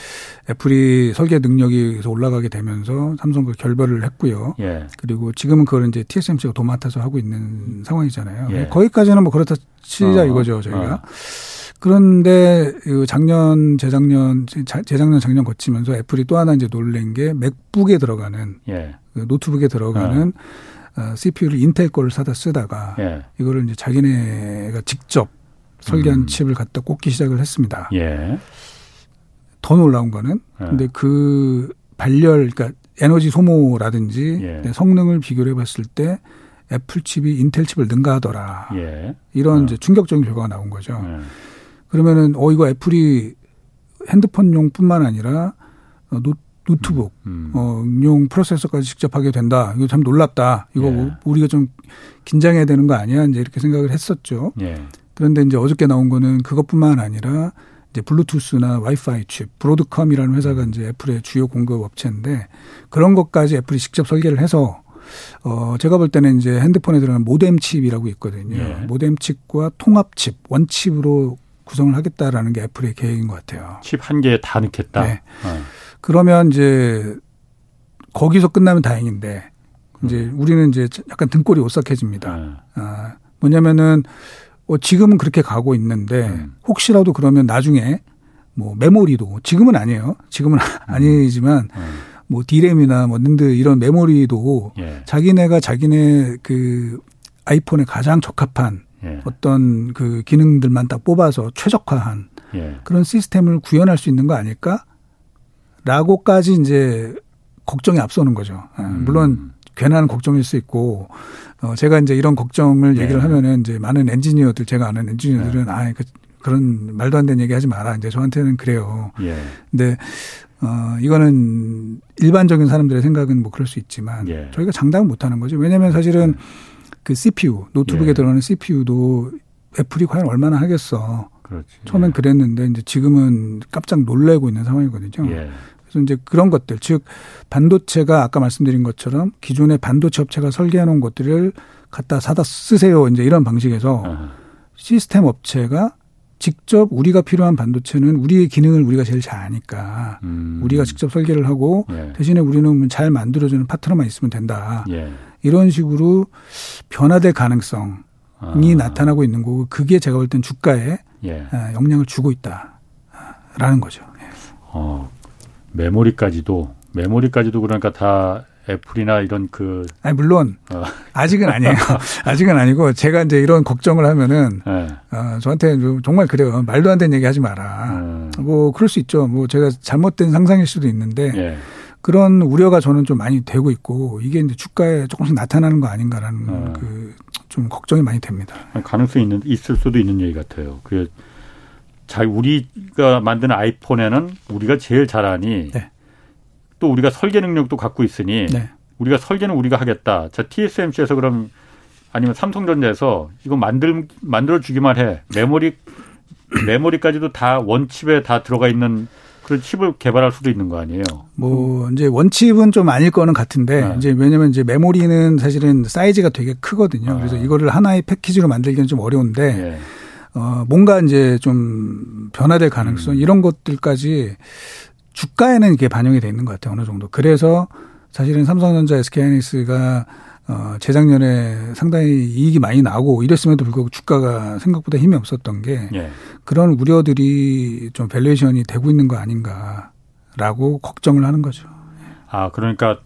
[SPEAKER 2] 애플이 설계 능력이 올라가게 되면서 삼성 그 결별을 했고요. 예. 그리고 지금은 그걸 이제 TSMC가 도맡아서 하고 있는 상황이잖아요. 예. 거기까지는 뭐 그렇다 치자 어. 이거죠 저희가. 어. 그런데 작년, 재작년, 재작년, 작년 거치면서 애플이 또 하나 이제 놀란 게 맥북에 들어가는 예. 그 노트북에 들어가는 어. 어, CPU를 인텔 거를 사다 쓰다가 예. 이거를 이제 자기네가 직접 설계한 음. 칩을 갖다 꽂기 시작을 했습니다. 예. 더 놀라운 거는 예. 근데 그 발열 그러니까 에너지 소모라든지 예. 성능을 비교를 해봤을 때 애플 칩이 인텔 칩을 능가하더라. 예. 이런 어. 이제 충격적인 결과가 나온 거죠. 예. 그러면은 어 이거 애플이 핸드폰용뿐만 아니라 어, 노, 노트북, 음. 어, 용 프로세서까지 직접 하게 된다. 이거 참 놀랍다. 이거 예. 우리가 좀 긴장해야 되는 거 아니야? 이제 이렇게 생각을 했었죠. 예. 그런데 이제 어저께 나온 거는 그것뿐만 아니라 이제 블루투스나 와이파이 칩, 브로드컴이라는 회사가 이제 애플의 주요 공급 업체인데 그런 것까지 애플이 직접 설계를 해서 어 제가 볼 때는 이제 핸드폰에 들어가는 모뎀 칩이라고 있거든요. 예. 모뎀 칩과 통합 칩, 원 칩으로 구성을 하겠다라는 게 애플의 계획인 것 같아요.
[SPEAKER 1] 칩 한 개에 다 넣겠다. 네. 어.
[SPEAKER 2] 그러면 이제 거기서 끝나면 다행인데 이제 우리는 이제 약간 등골이 오싹해집니다. 네. 아, 뭐냐면은 어, 지금은 그렇게 가고 있는데 음. 혹시라도 그러면 나중에 뭐 메모리도 지금은 아니에요. 지금은 음. 아니지만 음. 뭐 디램이나 뭐 닌드 이런 메모리도 예. 자기네가 자기네 그 아이폰에 가장 적합한 예. 어떤 그 기능들만 딱 뽑아서 최적화한 예. 그런 시스템을 구현할 수 있는 거 아닐까? 라고까지 이제 걱정이 앞서는 거죠. 예, 음. 물론 괜한 걱정일 수 있고 어 제가 이제 이런 걱정을 얘기를 네. 하면은 이제 많은 엔지니어들 제가 아는 엔지니어들은 네. 아 그, 그런 말도 안 되는 얘기 하지 마라. 이제 저한테는 그래요. 예. 근데 어 이거는 일반적인 사람들의 생각은 뭐 그럴 수 있지만 예. 저희가 장담은 못 하는 거죠. 왜냐면 사실은 그 CPU 노트북에 예. 들어가는 CPU도 애플이 과연 얼마나 하겠어. 그렇지. 처음엔 예. 그랬는데 이제 지금은 깜짝 놀래고 있는 상황이거든요. 예. 그래서 이제 그런 것들, 즉 반도체가 아까 말씀드린 것처럼 기존의 반도체 업체가 설계해 놓은 것들을 갖다 사다 쓰세요. 이제 이런 방식에서 아하. 시스템 업체가 직접 우리가 필요한 반도체는 우리의 기능을 우리가 제일 잘 아니까 음. 우리가 직접 설계를 하고 예. 대신에 우리는 잘 만들어주는 파트너만 있으면 된다. 예. 이런 식으로 변화될 가능성이 아. 나타나고 있는 거고 그게 제가 볼 땐 주가에 예. 아, 영향을 주고 있다라는 거죠. 예. 어,
[SPEAKER 1] 메모리까지도 메모리까지도 그러니까 다 애플이나 이런 그
[SPEAKER 2] 아니 물론 어. 아직은 아니에요. 아직은 아니고 제가 이제 이런 걱정을 하면은 네. 어, 저한테 정말 그래요. 말도 안 되는 얘기 하지 마라. 음. 뭐 그럴 수 있죠. 뭐 제가 잘못된 상상일 수도 있는데 네. 그런 우려가 저는 좀 많이 되고 있고 이게 이제 주가에 조금씩 나타나는 거 아닌가라는 어. 그 좀 걱정이 많이 됩니다.
[SPEAKER 1] 가능성이 있는 있을 수도 있는 얘기 같아요. 그 자, 우리가 만드는 아이폰에는 우리가 제일 잘하니 네. 또 우리가 설계 능력도 갖고 있으니 네. 우리가 설계는 우리가 하겠다. 자, TSMC에서 그럼 아니면 삼성전자에서 이거 만들 만들어 주기만 해. 메모리 메모리까지도 다 원칩에 다 들어가 있는 그 칩을 개발할 수도 있는 거 아니에요?
[SPEAKER 2] 뭐 이제 원칩은 좀 아닐 거는 같은데 네. 이제 왜냐면 이제 메모리는 사실은 사이즈가 되게 크거든요. 아. 그래서 이거를 하나의 패키지로 만들기는 좀 어려운데 예. 어 뭔가 이제 좀 변화될 가능성 음. 이런 것들까지 주가에는 이게 반영이 돼 있는 것 같아요. 어느 정도. 그래서 사실은 삼성전자, SK하이닉스가 어, 재작년에 상당히 이익이 많이 나고 이랬음에도 불구하고 주가가 생각보다 힘이 없었던 게 예. 그런 우려들이 좀 valuation이 되고 있는 거 아닌가라고 걱정을 하는 거죠.
[SPEAKER 1] 아, 그러니까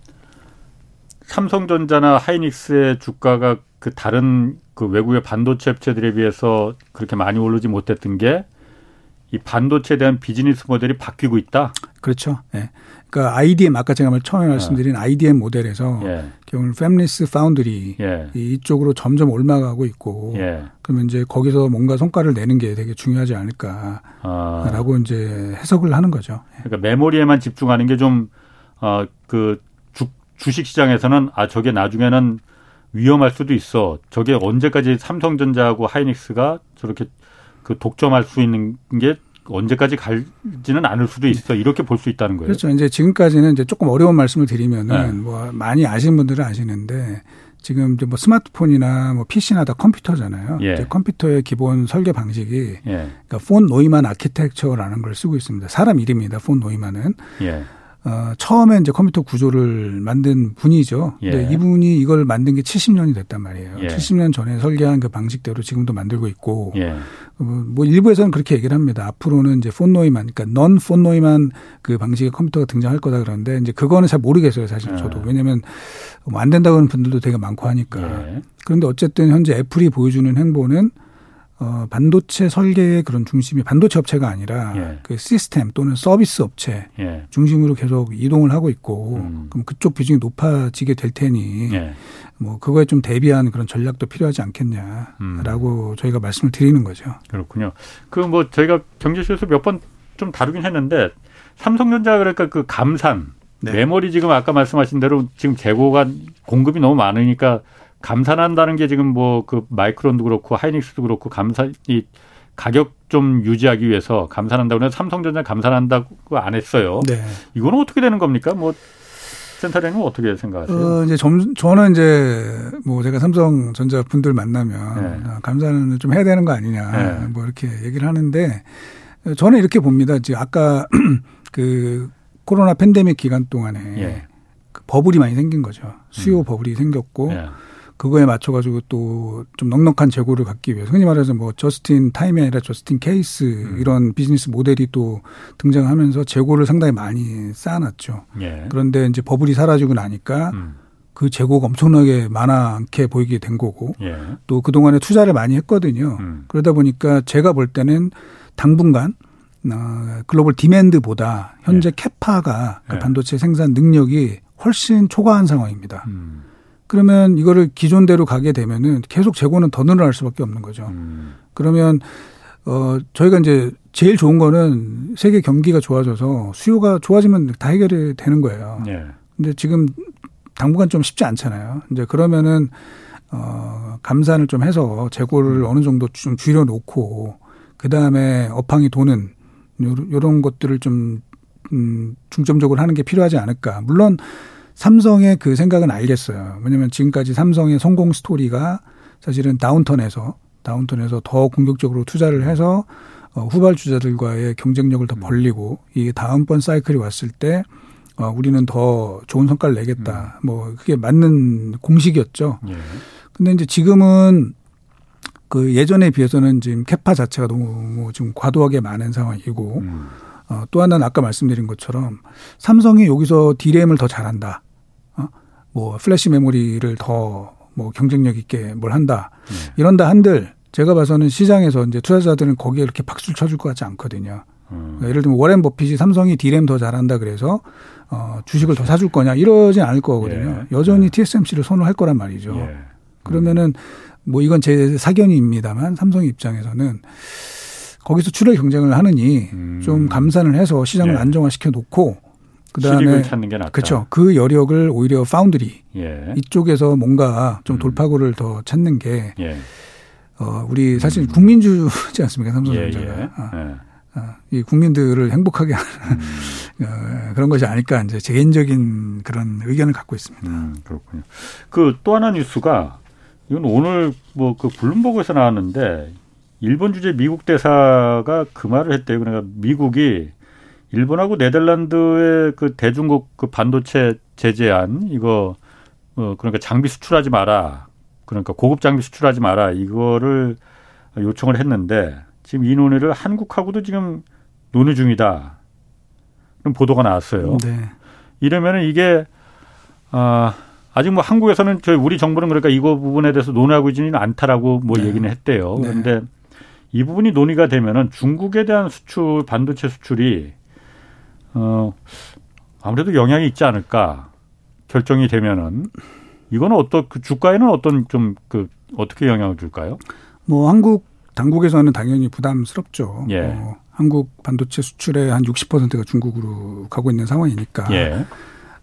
[SPEAKER 1] 삼성전자나 하이닉스의 주가가 그 다른 그 외국의 반도체 업체들에 비해서 그렇게 많이 오르지 못했던 게 이 반도체에 대한 비즈니스 모델이 바뀌고 있다.
[SPEAKER 2] 그렇죠. 예. 네. 그러니까 IDM 아까 제가 처음에 말씀드린 어. IDM 모델에서 예. 결국은 패밀리스 파운드리 예. 이쪽으로 점점 올라가고 있고 예. 그러면 이제 거기서 뭔가 성과를 내는 게 되게 중요하지 않을까라고 아. 이제 해석을 하는 거죠.
[SPEAKER 1] 예. 그러니까 메모리에만 집중하는 게 좀 어그 주식 시장에서는 아 저게 나중에는 위험할 수도 있어. 저게 언제까지 삼성전자하고 하이닉스가 저렇게 그 독점할 수 있는 게 언제까지 갈지는 않을 수도 있어 이렇게 볼 수 있다는 거예요.
[SPEAKER 2] 그렇죠. 이제 지금까지는 이제 조금 어려운 말씀을 드리면은 네. 뭐 많이 아시는 분들은 아시는데 지금 이제 뭐 스마트폰이나 뭐 PC나 다 컴퓨터잖아요. 예. 이제 컴퓨터의 기본 설계 방식이 예. 그러니까 폰 노이만 아키텍처라는 걸 쓰고 있습니다. 사람 이름입니다. 폰 노이만은. 예. 어, 처음에 이제 컴퓨터 구조를 만든 분이죠. 예. 근데 이분이 이걸 만든 게 70년이 됐단 말이에요. 예. 70년 전에 설계한 그 방식대로 지금도 만들고 있고, 예. 어, 뭐 일부에서는 그렇게 얘기를 합니다. 앞으로는 이제 폰노이만, 그러니까 넌 폰노이만 그 방식의 컴퓨터가 등장할 거다 그러는데 이제 그거는 잘 모르겠어요, 사실 예. 저도. 왜냐하면 뭐 안 된다고 하는 분들도 되게 많고 하니까. 예. 그런데 어쨌든 현재 애플이 보여주는 행보는 어, 반도체 설계의 그런 중심이 반도체 업체가 아니라 예. 그 시스템 또는 서비스 업체 예. 중심으로 계속 이동을 하고 있고 음. 그럼 그쪽 비중이 높아지게 될 테니 예. 뭐 그거에 좀 대비한 그런 전략도 필요하지 않겠냐라고 음. 저희가 말씀을 드리는 거죠.
[SPEAKER 1] 그렇군요. 그 뭐 저희가 경제쇼에서 몇 번 좀 다루긴 했는데 삼성전자 그러니까 그 감산 네. 메모리 지금 아까 말씀하신 대로 지금 재고가 공급이 너무 많으니까 감산한다는 게 지금 뭐 그 마이크론도 그렇고 하이닉스도 그렇고 감산 이 가격 좀 유지하기 위해서 감산한다고 해서 삼성전자 감산한다고 안 했어요. 네. 이거는 어떻게 되는 겁니까? 뭐 센터장은 어떻게 생각하세요?
[SPEAKER 2] 어, 이제 점, 저는 이제 뭐 제가 삼성전자 분들 만나면 네. 아, 감산을 좀 해야 되는 거 아니냐 네. 뭐 이렇게 얘기를 하는데 저는 이렇게 봅니다. 이제 아까 그 코로나 팬데믹 기간 동안에 예. 그 버블이 많이 생긴 거죠. 수요 음. 버블이 생겼고 예. 그거에 맞춰가지고 또 좀 넉넉한 재고를 갖기 위해서 흔히 말해서 뭐 저스틴 타임이 아니라 저스틴 케이스 음. 이런 비즈니스 모델이 또 등장하면서 재고를 상당히 많이 쌓아놨죠. 예. 그런데 이제 버블이 사라지고 나니까 음. 그 재고가 엄청나게 많게 보이게 된 거고 예. 또 그동안에 투자를 많이 했거든요. 음. 그러다 보니까 제가 볼 때는 당분간 어, 글로벌 디맨드보다 현재 예. 캐파가 그 예. 반도체 생산 능력이 훨씬 초과한 상황입니다. 음. 그러면 이거를 기존대로 가게 되면은 계속 재고는 더 늘어날 수밖에 없는 거죠. 음. 그러면 어 저희가 이제 제일 좋은 거는 세계 경기가 좋아져서 수요가 좋아지면 다 해결이 되는 거예요. 예. 근데 지금 당분간 좀 쉽지 않잖아요. 이제 그러면은 어 감산을 좀 해서 재고를 음. 어느 정도 좀 줄여 놓고 그다음에 업황이 도는 요런 것들을 좀 음, 중점적으로 하는 게 필요하지 않을까. 물론 삼성의 그 생각은 알겠어요. 왜냐하면 지금까지 삼성의 성공 스토리가 사실은 다운턴에서 다운턴에서 더 공격적으로 투자를 해서 어, 후발주자들과의 경쟁력을 더 음. 벌리고 이 다음번 사이클이 왔을 때 어, 우리는 더 좋은 성과를 내겠다. 음. 뭐 그게 맞는 공식이었죠. 예. 근데 이제 지금은 그 예전에 비해서는 지금 캐파 자체가 너무 지금 과도하게 많은 상황이고 음. 어, 또 하나는 아까 말씀드린 것처럼 삼성이 여기서 디램을 더 잘한다. 뭐 플래시 메모리를 더 뭐 경쟁력 있게 뭘 한다. 네. 이런다 한들 제가 봐서는 시장에서 이제 투자자들은 거기에 이렇게 박수를 쳐줄 것 같지 않거든요. 음. 예를 들면 워렌 버핏이 삼성이 디램 더 잘한다 그래서 어 주식을 더 사줄 거냐 이러진 않을 거거든요. 예. 여전히 예. TSMC를 선호할 거란 말이죠. 예. 음. 그러면은 뭐 이건 제 사견입니다만 삼성 입장에서는 거기서 출혈 경쟁을 하느니 음. 좀 감산을 해서 시장을 예. 안정화시켜 놓고
[SPEAKER 1] 그다음에 찾는 게 낫다.
[SPEAKER 2] 그렇죠. 그 여력을 오히려 파운드리 예. 이쪽에서 뭔가 좀 음. 돌파구를 더 찾는 게 예. 어, 우리 사실 음. 국민주지 않습니까 삼성전자가. 예, 예. 어. 어, 이 국민들을 행복하게 하는 음. 어, 그런 것이 아닐까 이제 개인적인 그런 의견을 갖고 있습니다. 음,
[SPEAKER 1] 그렇군요. 그 또 하나 뉴스가 이건 오늘 뭐 그 블룸버그에서 나왔는데 일본 주재 미국 대사가 그 말을 했대요. 그러니까 미국이 일본하고 네덜란드의 그 대중국 그 반도체 제재안 이거 어 그러니까 장비 수출하지 마라. 그러니까 고급 장비 수출하지 마라. 이거를 요청을 했는데 지금 이 논의를 한국하고도 지금 논의 중이다. 그런 보도가 나왔어요. 네. 이러면은 이게 아 아직 뭐 한국에서는 저희 우리 정부는 그러니까 이거 부분에 대해서 논의하고 있지는 않다라고 뭐 네. 얘기는 했대요. 네. 그런데 이 부분이 논의가 되면은 중국에 대한 수출 반도체 수출이 어 아무래도 영향이 있지 않을까 결정이 되면은 이거는 어떤 그 주가에는 어떤 좀 그 어떻게 영향을 줄까요?
[SPEAKER 2] 뭐 한국 당국에서는 당연히 부담스럽죠. 예. 어, 한국 반도체 수출의 한 60%가 중국으로 가고 있는 상황이니까. 예.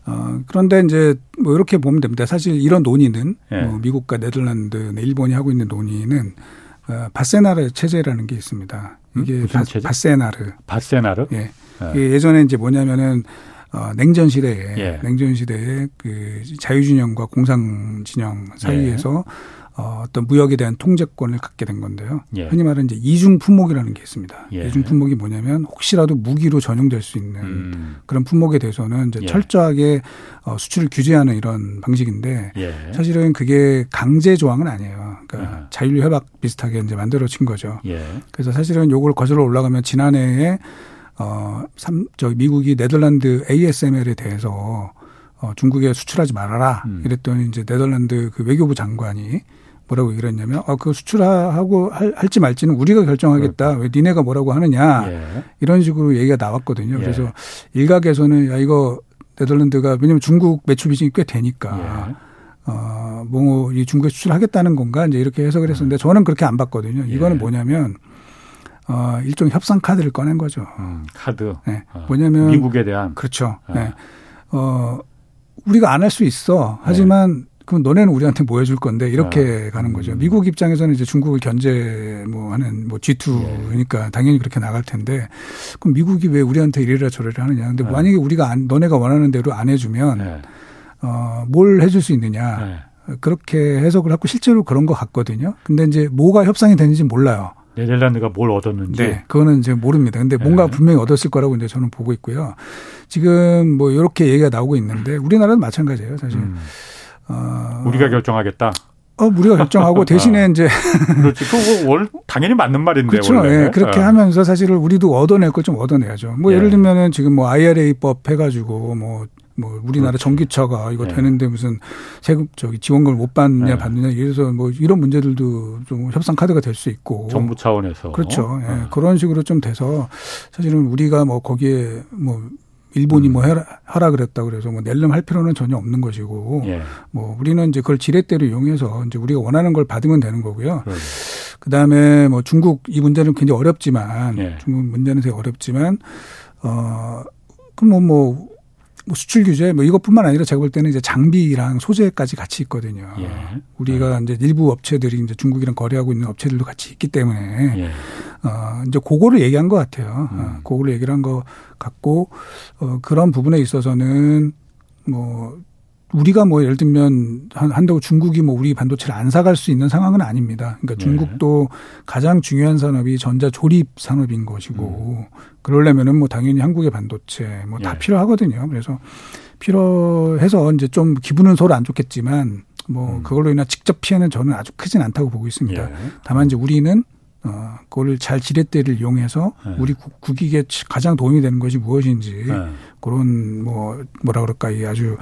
[SPEAKER 2] 어, 그런데 이제 뭐 이렇게 보면 됩니다. 사실 이런 논의는 예. 뭐 미국과 네덜란드, 네, 일본이 하고 있는 논의는 어, 바세나르 체제라는 게 있습니다. 이게 음? 바, 바세나르.
[SPEAKER 1] 바세나르?
[SPEAKER 2] 예. 예. 예전에 이제 뭐냐면은 어, 냉전 시대에 예. 냉전 시대에 그 자유 진영과 공산 진영 사이에서 예. 어, 어떤 무역에 대한 통제권을 갖게 된 건데요. 예. 흔히 말하는 이제 이중 품목이라는 게 있습니다. 예. 이중 품목이 뭐냐면 혹시라도 무기로 전용될 수 있는 음. 그런 품목에 대해서는 이제 예. 철저하게 어, 수출을 규제하는 이런 방식인데 예. 사실은 그게 강제 조항은 아니에요. 그러니까 아. 자율 협약 비슷하게 이제 만들어진 거죠. 예. 그래서 사실은 요걸 거슬러 올라가면 지난해에 어, 삼, 저 미국이 네덜란드 ASML에 대해서 어, 중국에 수출하지 말아라. 음. 이랬더니 이제 네덜란드 그 외교부 장관이 뭐라고 얘기를 했냐면 아, 그 수출하고 할, 할지 말지는 우리가 결정하겠다. 왜 니네가 뭐라고 하느냐. 예. 이런 식으로 얘기가 나왔거든요. 예. 그래서 일각에서는 야, 이거 네덜란드가 왜냐면 중국 매출 비중이 꽤 되니까 예. 어, 뭐, 이 중국에 수출하겠다는 건가 이제 이렇게 해석을 했었는데 저는 그렇게 안 봤거든요. 이거는 예. 뭐냐면 어, 일종 협상 카드를 꺼낸 거죠. 음,
[SPEAKER 1] 카드.
[SPEAKER 2] 네. 어, 뭐냐면
[SPEAKER 1] 미국에 대한
[SPEAKER 2] 그렇죠. 네. 네. 어, 우리가 안 할 수 있어. 하지만 네. 그럼 너네는 우리한테 뭐 해줄 건데 이렇게 네. 가는 거죠. 음. 미국 입장에서는 이제 중국을 견제 뭐 하는 뭐 G2니까 네. 당연히 그렇게 나갈 텐데 그럼 미국이 왜 우리한테 이래라 저래라 하느냐. 근데 네. 만약에 우리가 안, 너네가 원하는 대로 안 해주면 네. 어, 뭘 해줄 수 있느냐. 그렇게 해석을 하고 실제로 그런 것 같거든요. 근데 이제 뭐가 협상이 되는지 몰라요.
[SPEAKER 1] 네덜란드가 뭘 얻었는지.
[SPEAKER 2] 네. 그거는 이제 모릅니다. 근데 뭔가 네. 분명히 얻었을 거라고 이제 저는 보고 있고요. 지금 뭐 이렇게 얘기가 나오고 있는데 우리나라도 마찬가지예요, 사실. 음.
[SPEAKER 1] 어. 우리가 결정하겠다.
[SPEAKER 2] 어, 우리가 결정하고 대신에 아. 이제.
[SPEAKER 1] 그렇지. 그거 월, 당연히 맞는 말인데.
[SPEAKER 2] 그렇죠. 원래. 예, 그렇게 어. 하면서 사실은 우리도 얻어낼 걸 좀 얻어내야죠. 뭐 예. 를 들면은 지금 뭐 IRA법 해가지고 뭐, 뭐 우리나라 그렇지. 전기차가 이거 예. 되는데 무슨 세금 저기 지원금을 못 받느냐 예. 받느냐 이래서 뭐 이런 문제들도 좀 협상 카드가 될 수 있고.
[SPEAKER 1] 정부 차원에서.
[SPEAKER 2] 그렇죠. 예. 어. 그런 식으로 좀 돼서 사실은 우리가 뭐 거기에 뭐 일본이 뭐 해라, 하라 그랬다 그래서 뭐 낼름 할 필요는 전혀 없는 것이고 예. 뭐 우리는 이제 그걸 지렛대로 이용해서 이제 우리가 원하는 걸 받으면 되는 거고요. 그러네. 그다음에 뭐 중국 이 문제는 굉장히 어렵지만 예. 중국 문제는 되게 어렵지만 어 그럼 뭐, 뭐 뭐 수출 규제 뭐 이것뿐만 아니라 제가 볼 때는 이제 장비랑 소재까지 같이 있거든요. 예. 우리가 네. 이제 일부 업체들이 이제 중국이랑 거래하고 있는 업체들도 같이 있기 때문에 예. 어 이제 그거를 얘기한 것 같아요. 음. 어, 그거를 얘기를 한 것 같고 어 그런 부분에 있어서는 뭐 우리가 뭐 예를 들면 한다고 중국이 뭐 우리 반도체를 안 사갈 수 있는 상황은 아닙니다. 그러니까 네. 중국도 가장 중요한 산업이 전자 조립 산업인 것이고 음. 그러려면은 뭐 당연히 한국의 반도체 뭐다 네. 필요하거든요. 그래서 필요해서 이제 좀 기분은 서로 안 좋겠지만 뭐 음. 그걸로 인한 직접 피해는 저는 아주 크진 않다고 보고 있습니다. 예. 다만 이제 우리는 어, 그거를 잘 지렛대를 이용해서 네. 우리 국익에 가장 도움이 되는 것이 무엇인지 네. 그런 뭐 뭐라 그럴까 이 아주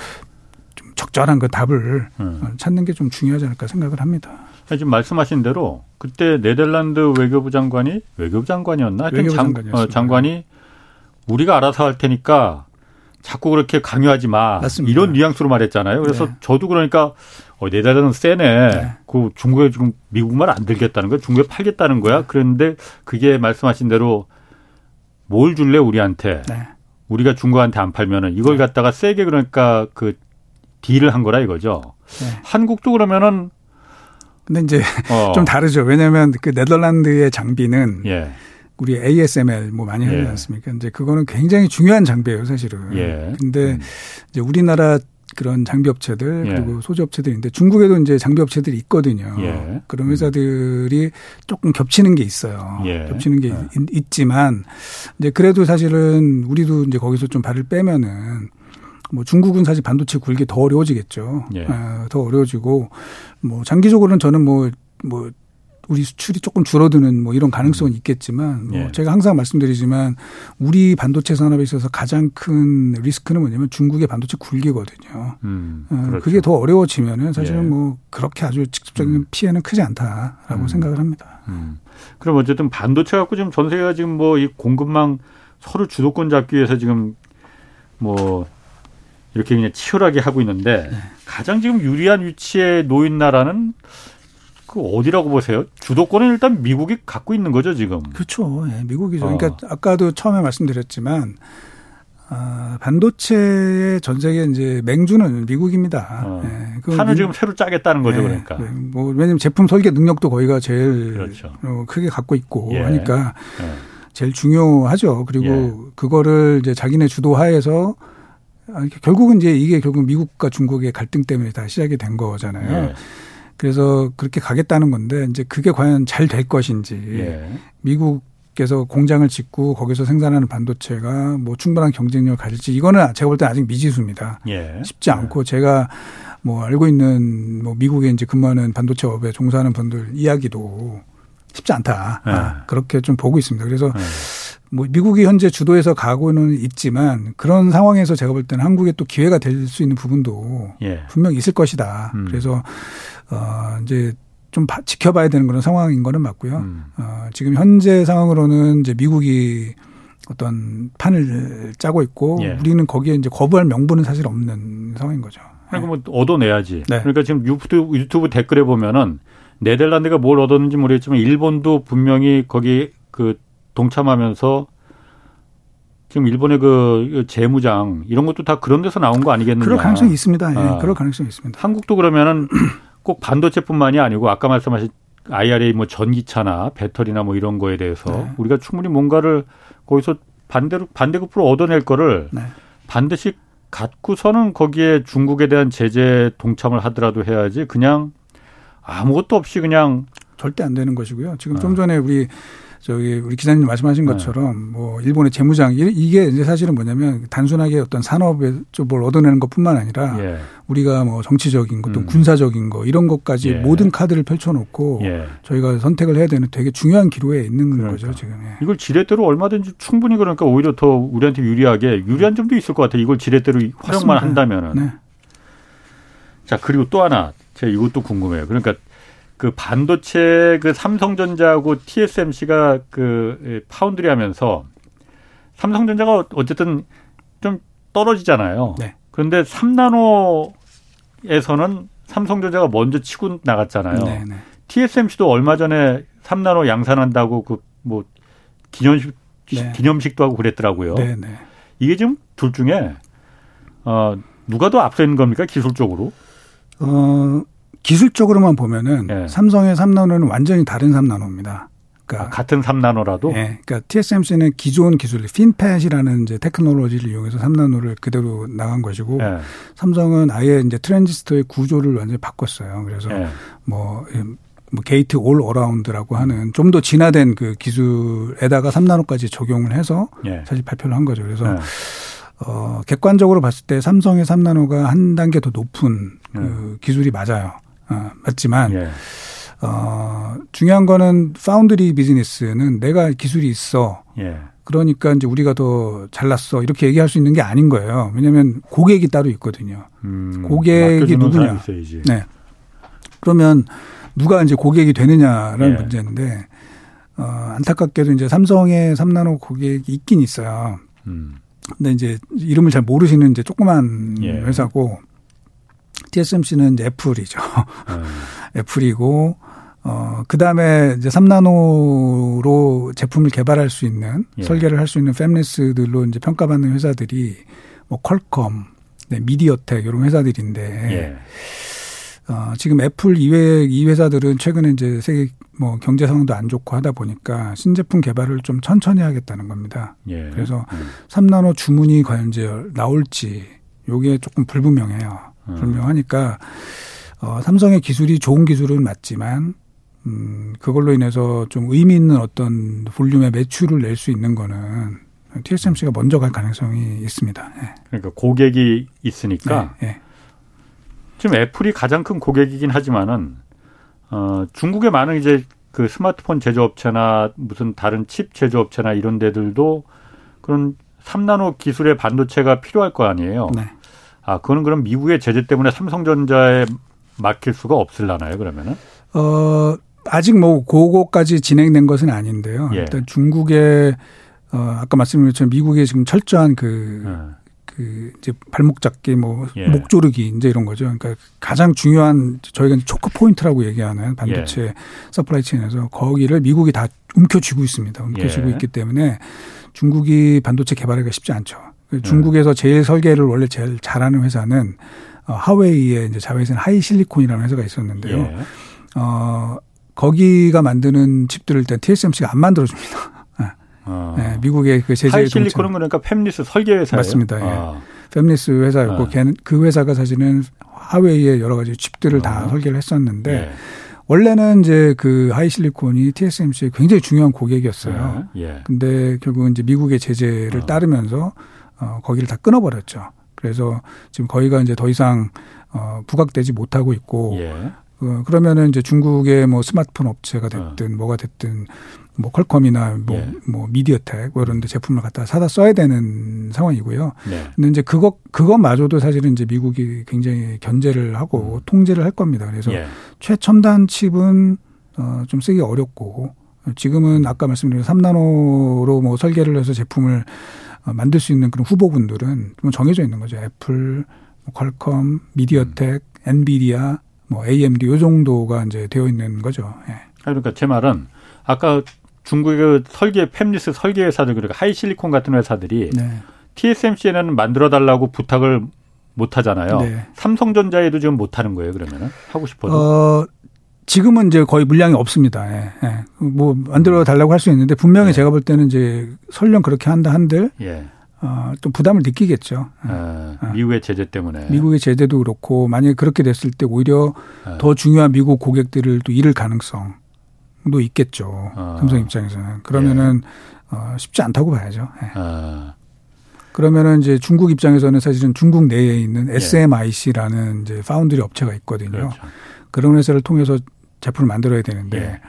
[SPEAKER 2] 적절한 그 답을 음. 찾는 게 좀 중요하지 않을까 생각을 합니다.
[SPEAKER 1] 지금 말씀하신 대로 그때 네덜란드 외교부 장관이 외교부 장관이었나? 외교부 장, 어, 장관이 우리가 알아서 할 테니까 자꾸 그렇게 강요하지 마. 맞습니다. 이런 뉘앙스로 말했잖아요. 그래서 네. 저도 그러니까 어, 네덜란드 세네. 네. 그 중국에 지금 미국 말 안 들겠다는 거야. 중국에 팔겠다는 거야. 네. 그런데 그게 말씀하신 대로 뭘 줄래 우리한테. 네. 우리가 중국한테 안 팔면은 이걸 네. 갖다가 세게 그러니까 그 딜을 한 거라 이거죠. 네. 한국도 그러면은
[SPEAKER 2] 근데 이제 어. 좀 다르죠. 왜냐하면 그 네덜란드의 장비는 예. 우리 ASML 뭐 많이 하지 예. 않습니까? 이제 그거는 굉장히 중요한 장비예요, 사실은. 예. 근데 음. 이제 우리나라 그런 장비 업체들 예. 그리고 소재 업체들인데 중국에도 이제 장비 업체들이 있거든요. 예. 그런 음. 회사들이 조금 겹치는 게 있어요. 예. 겹치는 게 예. 있, 지만 이제 그래도 사실은 우리도 이제 거기서 좀 발을 빼면은 뭐 중국은 사실 반도체 굴기 더 어려워지겠죠. 예. 아, 더 어려워지고 뭐 장기적으로는 저는 뭐뭐 뭐 우리 수출이 조금 줄어드는 뭐 이런 가능성은 음. 있겠지만 뭐 예. 제가 항상 말씀드리지만 우리 반도체 산업에 있어서 가장 큰 리스크는 뭐냐면 중국의 반도체 굴기거든요. 음, 어, 그렇죠. 그게 더 어려워지면은 사실은 예. 뭐 그렇게 아주 직접적인 음. 피해는 크지 않다라고 음. 생각을 합니다. 음.
[SPEAKER 1] 그럼 어쨌든 반도체 갖고 지금 전 세계가 지금 뭐 이 공급망 서로 주도권 잡기 위해서 지금 뭐 이렇게 그냥 치열하게 하고 있는데 네. 가장 지금 유리한 위치에 놓인 나라는 그 어디라고 보세요? 주도권은 일단 미국이 갖고 있는 거죠 지금.
[SPEAKER 2] 그렇죠. 예, 미국이죠. 어. 그러니까 아까도 처음에 말씀드렸지만 아, 반도체의 전 세계 이제 맹주는 미국입니다.
[SPEAKER 1] 어. 예, 판을 지금 새로 짜겠다는 거죠, 예, 그러니까. 네,
[SPEAKER 2] 뭐 왜냐면 제품 설계 능력도 거기가 제일 그렇죠. 어, 크게 갖고 있고 예. 하니까 예. 제일 중요하죠. 그리고 예. 그거를 이제 자기네 주도하에서 아, 결국은 이제 이게 결국 미국과 중국의 갈등 때문에 다 시작이 된 거잖아요. 예. 그래서 그렇게 가겠다는 건데 이제 그게 과연 잘 될 것인지 예. 미국에서 공장을 짓고 거기서 생산하는 반도체가 뭐 충분한 경쟁력을 가질지 이거는 제가 볼 때 아직 미지수입니다. 예. 쉽지 않고 제가 뭐 알고 있는 뭐 미국에 이제 근무하는 반도체 업에 종사하는 분들 이야기도 쉽지 않다. 예. 아, 그렇게 좀 보고 있습니다. 그래서 예. 뭐 미국이 현재 주도해서 가고는 있지만 그런 상황에서 제가 볼 때는 한국에 또 기회가 될 수 있는 부분도 예. 분명 있을 것이다. 음. 그래서 어 이제 좀 지켜봐야 되는 그런 상황인 거는 맞고요. 음. 어 지금 현재 상황으로는 이제 미국이 어떤 판을 짜고 있고 예. 우리는 거기에 이제 거부할 명분은 사실 없는 상황인 거죠.
[SPEAKER 1] 그러니까 뭐 얻어내야지. 네. 그러니까 지금 유튜브, 유튜브 댓글에 보면은 네덜란드가 뭘 얻었는지 모르겠지만 일본도 분명히 거기 그 동참하면서 지금 일본의 그 재무장 이런 것도 다 그런 데서 나온 거 아니겠느냐.
[SPEAKER 2] 그럴 가능성이 있습니다. 예, 아. 그럴 가능성이 있습니다.
[SPEAKER 1] 한국도 그러면은 꼭 반도체뿐만이 아니고 아까 말씀하신 IRA 뭐 전기차나 배터리나 뭐 이런 거에 대해서 네. 우리가 충분히 뭔가를 거기서 반대로 반대급부로 얻어낼 거를 네. 반드시 갖고서는 거기에 중국에 대한 제재 동참을 하더라도 해야지 그냥 아무것도 없이 그냥
[SPEAKER 2] 절대 안 되는 것이고요. 지금 좀 아. 전에 우리 저기 우리 기자님 말씀하신 네. 것처럼 네. 뭐 일본의 재무장 이게 이제 사실은 뭐냐면 단순하게 어떤 산업에 뭘 얻어내는 것뿐만 아니라 예. 우리가 뭐 정치적인 것, 또 음. 군사적인 거 이런 것까지 예. 모든 카드를 펼쳐놓고 예. 저희가 선택을 해야 되는 되게 중요한 기로에 있는 그러니까. 거죠 지금. 예.
[SPEAKER 1] 이걸 지렛대로 얼마든지 충분히 그러니까 오히려 더 우리한테 유리하게 유리한 점도 있을 것 같아요. 이걸 지렛대로 활용만 한다면은. 네. 자 그리고 또 하나 제가 이것도 궁금해요. 그러니까 그 반도체 그 삼성전자하고 TSMC가 그 예, 파운드리 하면서 삼성전자가 어쨌든 좀 떨어지잖아요. 네. 그런데 3나노에서는 삼성전자가 먼저 치고 나갔잖아요. 네, 네. TSMC도 얼마 전에 3나노 양산한다고 그 뭐 기념식 네. 기념식도 하고 그랬더라고요. 네, 네. 이게 지금 둘 중에 어 누가 더 앞서 있는 겁니까 기술적으로?
[SPEAKER 2] 어 기술적으로만 보면은 네. 삼성의 3나노는 완전히 다른 3나노입니다.
[SPEAKER 1] 그러니까 아, 같은 3나노라도?
[SPEAKER 2] 네. 그러니까 TSMC는 기존 기술, FinFET이라는 이제 테크놀로지를 이용해서 3나노를 그대로 나간 것이고 네. 삼성은 아예 이제 트랜지스터의 구조를 완전히 바꿨어요. 그래서 네. 뭐, 뭐 gate all around라고 하는 좀 더 진화된 그 기술에다가 3나노까지 적용을 해서 네. 사실 발표를 한 거죠. 그래서 어, 객관적으로 봤을 때 삼성의 3나노가 한 단계 더 높은 그 기술이 맞아요. 어, 맞지만 예. 어, 중요한 거는 파운드리 비즈니스는 내가 기술이 있어. 예. 그러니까 이제 우리가 더 잘났어. 이렇게 얘기할 수 있는 게 아닌 거예요. 왜냐하면 고객이 따로 있거든요. 음, 고객이 누구냐. 네. 그러면 누가 이제 고객이 되느냐라는 예. 문제인데 어, 안타깝게도 이제 삼성의 3나노 고객이 있긴 있어요. 음. 근데 이제 이름을 잘 모르시는 이제 조그만 예. 회사고 TSMC는 애플이죠. 음. 애플이고 어 그 다음에 이제 3나노로 제품을 개발할 수 있는 예. 설계를 할 수 있는 팹리스들로 이제 평가받는 회사들이 뭐 퀄컴, 네, 미디어텍 이런 회사들인데 예. 어, 지금 애플 이외 이 회사들은 최근에 이제 세계 뭐 경제 상황도 안 좋고 하다 보니까 신제품 개발을 좀 천천히 하겠다는 겁니다. 예. 그래서 음. 3나노 주문이 과연 이제 나올지 요게 조금 불분명해요. 음. 불명하니까 어, 삼성의 기술이 좋은 기술은 맞지만 음, 그걸로 인해서 좀 의미 있는 어떤 볼륨의 매출을 낼 수 있는 거는 TSMC가 먼저 갈 가능성이 있습니다. 예.
[SPEAKER 1] 그러니까 고객이 있으니까 네, 네. 지금 애플이 가장 큰 고객이긴 하지만은 어, 중국의 많은 이제 그 스마트폰 제조업체나 무슨 다른 칩 제조업체나 이런 데들도 그런 3나노 기술의 반도체가 필요할 거 아니에요. 네. 아, 그거는 그럼 미국의 제재 때문에 삼성전자에 맡길 수가 없을라나요, 그러면은?
[SPEAKER 2] 어, 아직 뭐 그거까지 진행된 것은 아닌데요. 예. 일단 중국의 어 아까 말씀드린 것처럼 미국의 지금 철저한 그 예. 그 이제 발목 잡기 뭐 예. 목조르기 이제 이런 거죠. 그러니까 가장 중요한 저희가 choke point라고 얘기하는 반도체 예. supply chain에서 거기를 미국이 다 움켜쥐고 있습니다. 움켜쥐고 예. 있기 때문에 중국이 반도체 개발하기가 쉽지 않죠. 그 중국에서 제일 설계를 원래 제일 잘하는 회사는 어, 하웨이의 이제 자회사는 하이실리콘이라는 회사가 있었는데요. 예. 어 거기가 만드는 칩들을 일단 TSMC가 안 만들어줍니다. 어. 네, 미국의 그 제재
[SPEAKER 1] 하이실리콘은 그러니까 팹리스 설계 회사예요.
[SPEAKER 2] 맞습니다. 예. 아. 팹리스 회사였고 아. 그 회사가 사실은 하웨이의 여러 가지 칩들을 아. 다 설계를 했었는데 예. 원래는 이제 그 하이실리콘이 TSMC의 굉장히 중요한 고객이었어요. 예. 예. 근데 결국은 이제 미국의 제재를 어. 따르면서 어 거기를 다 끊어버렸죠. 그래서 지금 거기가 이제 더 이상 어 부각되지 못하고 있고 예. 어, 그러면은 이제 중국의 뭐 스마트폰 업체가 됐든 어. 뭐가 됐든 뭐 퀄컴이나 뭐, 예. 뭐 미디어텍 뭐 이런 데 제품을 갖다 사다 써야 되는 상황이고요. 네. 근데 이제 그거 그것마저도 사실은 이제 미국이 굉장히 견제를 하고 음. 통제를 할 겁니다. 그래서 예. 최첨단 칩은 어, 좀 쓰기 어렵고 지금은 아까 말씀드린 3나노로 뭐 설계를 해서 제품을 어, 만들 수 있는 그런 후보군들은 좀 정해져 있는 거죠. 애플, 뭐 퀄컴, 미디어텍, 음. 엔비디아, 뭐 AMD 요 정도가 이제 되어 있는 거죠. 예.
[SPEAKER 1] 그러니까 제 말은 아까 중국의 그 설계 팹리스 설계 회사들 그리고 하이실리콘 같은 회사들이 네. TSMC에는 만들어 달라고 부탁을 못 하잖아요. 네. 삼성전자에도 지금 못 하는 거예요, 그러면은? 하고 싶어도. 어,
[SPEAKER 2] 지금은 이제 거의 물량이 없습니다. 예. 예. 뭐 만들어 달라고 할 수 있는데 분명히 예. 제가 볼 때는 이제 설령 그렇게 한다 한들 예. 어, 또 부담을 느끼겠죠.
[SPEAKER 1] 아, 미국의 제재 때문에.
[SPEAKER 2] 미국의 제재도 그렇고 만약에 그렇게 됐을 때 오히려 아. 더 중요한 미국 고객들을 또 잃을 가능성 도 있겠죠. 아. 삼성 입장에서는 그러면은 예. 어, 쉽지 않다고 봐야죠. 예. 아. 그러면은 이제 중국 입장에서는 사실은 중국 내에 있는 SMIC라는 예. 이제 파운드리 업체가 있거든요. 그렇죠. 그런 회사를 통해서 제품을 만들어야 되는데 예.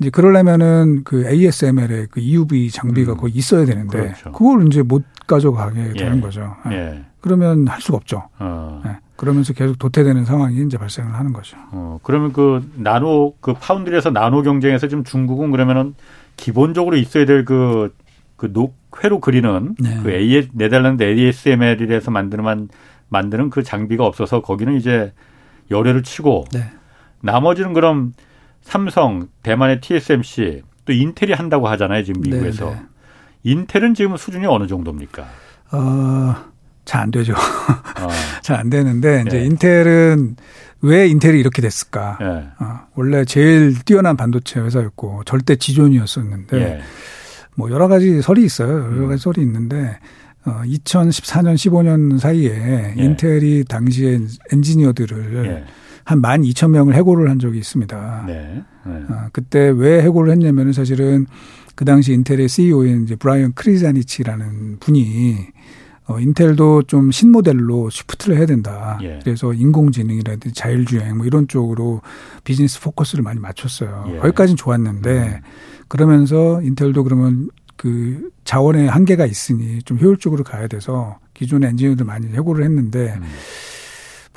[SPEAKER 2] 이제 그러려면은 그 ASML의 그 EUV 장비가 음. 거기 있어야 되는데 그렇죠. 그걸 이제 못 가져가게 예. 되는 거죠. 예. 그러면 할 수가 없죠. 어. 그러면서 계속 도태되는 상황이 이제 발생을 하는 거죠.
[SPEAKER 1] 어, 그러면 그 나노 그 파운드리에서 나노 경쟁에서 지금 중국은 그러면은 기본적으로 있어야 될그 그 녹회로 그리는 네. 그 AS, 네덜란드 ASML에서 만드는 만드는 그 장비가 없어서 거기는 이제 열애를 치고 네. 나머지는 그럼 삼성, 대만의 TSMC 또 인텔이 한다고 하잖아요 지금 미국에서 네, 네. 인텔은 지금 수준이 어느 정도입니까? 어,
[SPEAKER 2] 잘 안 되죠. 어. 잘안 되는데 이제 예. 인텔은 왜 인텔이 이렇게 됐을까? 예. 어, 원래 제일 뛰어난 반도체 회사였고 절대 지존이었었는데 예. 뭐 여러 가지 설이 있어요. 여러 음. 가지 설이 있는데 어 2014년 15년 사이에 예. 인텔이 당시에 엔지니어들을 예. 한 12,000명을 해고를 한 적이 있습니다. 네. 네. 어, 그때 왜 해고를 했냐면은 사실은 그 당시 인텔의 CEO인 이제 브라이언 크리자니치라는 분이 어, 인텔도 좀 신모델로 쉬프트를 해야 된다. 예. 그래서 인공지능이라든지 자율주행 뭐 이런 쪽으로 비즈니스 포커스를 많이 맞췄어요. 예. 거기까지는 좋았는데 음. 그러면서 인텔도 그러면 그 자원의 한계가 있으니 좀 효율적으로 가야 돼서 기존의 엔지니어들 많이 해고를 했는데 음.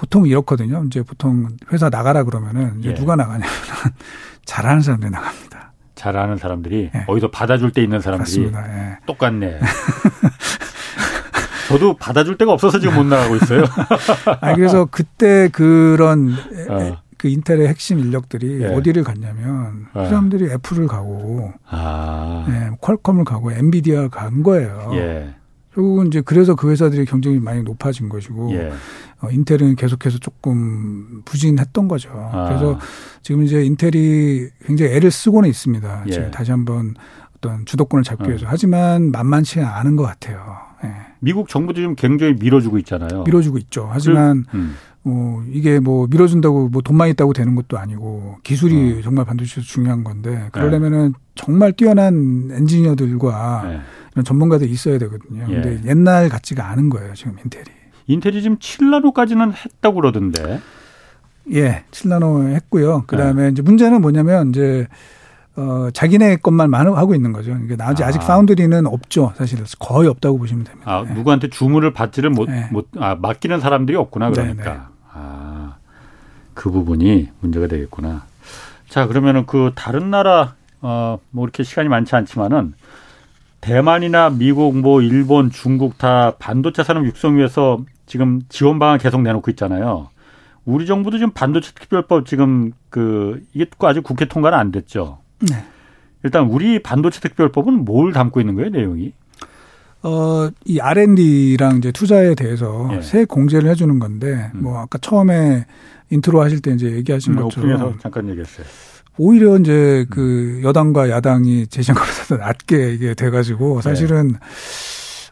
[SPEAKER 2] 보통 이렇거든요. 이제 보통 회사 나가라 그러면은 이제 예. 누가 나가냐면 잘하는 사람들이 나갑니다.
[SPEAKER 1] 잘하는 사람들이 예. 어디서 받아줄 때 있는 사람들이 맞습니다. 예. 똑같네. 저도 받아줄 데가 없어서 지금 못 나가고 있어요.
[SPEAKER 2] 아 그래서 그때 그런 어. 그 인텔의 핵심 인력들이 예. 어디를 갔냐면 그 사람들이 애플을 가고 아. 네, 퀄컴을 가고 엔비디아 간 거예요. 예. 결국은 이제 그래서 그 회사들이 경쟁이 많이 높아진 것이고 예. 어, 인텔은 계속해서 조금 부진했던 거죠. 아. 그래서 지금 이제 인텔이 굉장히 애를 쓰고는 있습니다. 예. 지금 다시 한번 어떤 주도권을 잡기 어. 위해서. 어. 하지만 만만치 않은 것 같아요. 예.
[SPEAKER 1] 미국 정부도 지금 굉장히 밀어주고 있잖아요.
[SPEAKER 2] 밀어주고 있죠. 하지만 그, 음. 어, 이게 뭐 밀어준다고 뭐 돈만 있다고 되는 것도 아니고 기술이 어. 정말 반드시 중요한 건데 그러려면은 네. 정말 뛰어난 엔지니어들과 네. 이런 전문가들이 있어야 되거든요. 예. 근데 옛날 같지가 않은 거예요, 지금 인텔이.
[SPEAKER 1] 인텔이 지금 7나노까지는 했다고 그러던데.
[SPEAKER 2] 예, 7나노 했고요. 그 다음에 네. 이제 문제는 뭐냐면 이제 어, 자기네 것만 하고 있는 거죠. 이게 나머지 아. 직 파운드리는 없죠. 사실 거의 없다고 보시면 됩니다.
[SPEAKER 1] 아, 네. 누구한테 주문을 받지를 못, 네. 못, 아, 맡기는 사람들이 없구나, 그러니까. 네, 네. 아, 그 부분이 문제가 되겠구나. 자, 그러면은 그 다른 나라, 어, 뭐 이렇게 시간이 많지 않지만은 대만이나 미국, 뭐 일본, 중국 다 반도체 산업 육성 위해서 지금 지원 방안 계속 내놓고 있잖아요. 우리 정부도 지금 반도체 특별법 지금 그 이게 아직 국회 통과는 안 됐죠. 네. 일단 우리 반도체 특별법은 뭘 담고 있는 거예요, 내용이?
[SPEAKER 2] 어, 이 R&D랑 이제 투자에 대해서 예. 세 공제를 해주는 건데, 음. 뭐 아까 처음에 인트로 하실 때 이제 얘기하신 음, 것처럼
[SPEAKER 1] 잠깐 얘기했어요.
[SPEAKER 2] 오히려 이제 음. 그 여당과 야당이 제시한 것보다 낮게 이게 돼가지고 네. 사실은 네.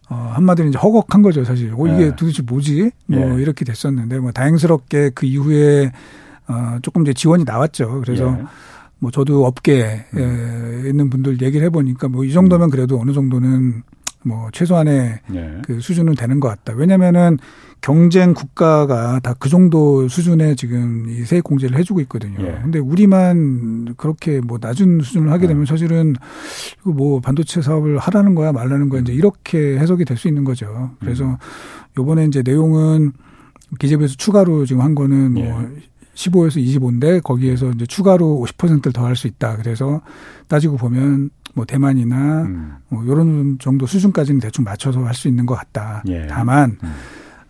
[SPEAKER 2] 어, 한마디로 이제 허걱한 거죠, 사실. 어, 이게 네. 도대체 뭐지? 뭐 네. 이렇게 됐었는데, 뭐 다행스럽게 그 이후에 어, 조금 이제 지원이 나왔죠. 그래서 예. 뭐 저도 업계에 음. 있는 분들 얘기를 해보니까 뭐 이 정도면 음. 그래도 어느 정도는 뭐 최소한의 네. 그 수준은 되는 것 같다. 왜냐면은 경쟁 국가가 다 그 정도 수준의 지금 이 세액 공제를 해주고 있거든요. 예. 근데 우리만 그렇게 뭐 낮은 수준을 하게 되면 네. 사실은 뭐 반도체 사업을 하라는 거야 말라는 거야 이제 이렇게 해석이 될 수 있는 거죠. 그래서 음. 요번에 이제 내용은 기재부에서 추가로 지금 한 거는 뭐 예. 15에서 25인데 거기에서 이제 추가로 50%를 더 할 수 있다. 그래서 따지고 보면 뭐 대만이나 음. 뭐 이런 정도 수준까지는 대충 맞춰서 할 수 있는 것 같다. 예. 다만 음.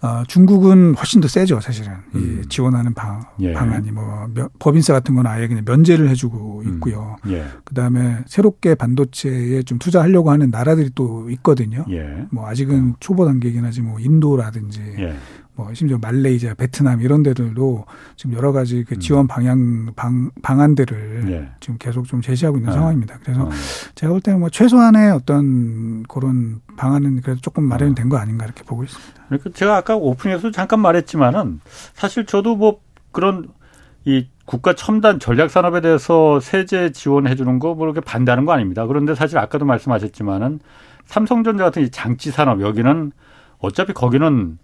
[SPEAKER 2] 어, 중국은 훨씬 더 세죠, 사실은. 음. 이 지원하는 방, 예. 방안이 뭐 법인세 같은 건 아예 그냥 면제를 해주고 음. 있고요. 음. 예. 그 다음에 새롭게 반도체에 좀 투자하려고 하는 나라들이 또 있거든요. 예. 뭐 아직은 어. 초보 단계긴 하지 뭐 인도라든지 예. 뭐 심지어 말레이시아, 베트남 이런 데들도 지금 여러 가지 그 음. 지원 방향 방 방안들을 예. 지금 계속 좀 제시하고 있는 아. 상황입니다. 그래서 어. 제가 볼 때는 뭐 최소한의 어떤 그런 방안은 그래도 조금 마련이 된 거 아닌가 이렇게 보고 있습니다.
[SPEAKER 1] 그러니까 제가 아까 오프닝에서 잠깐 말했지만은 사실 저도 뭐 그런 이 국가 첨단 전략 산업에 대해서 세제 지원해 주는 거 뭐 이렇게 반대하는 거 아닙니다. 그런데 사실 아까도 말씀하셨지만은 삼성전자 같은 이 장치 산업 여기는 어차피 거기는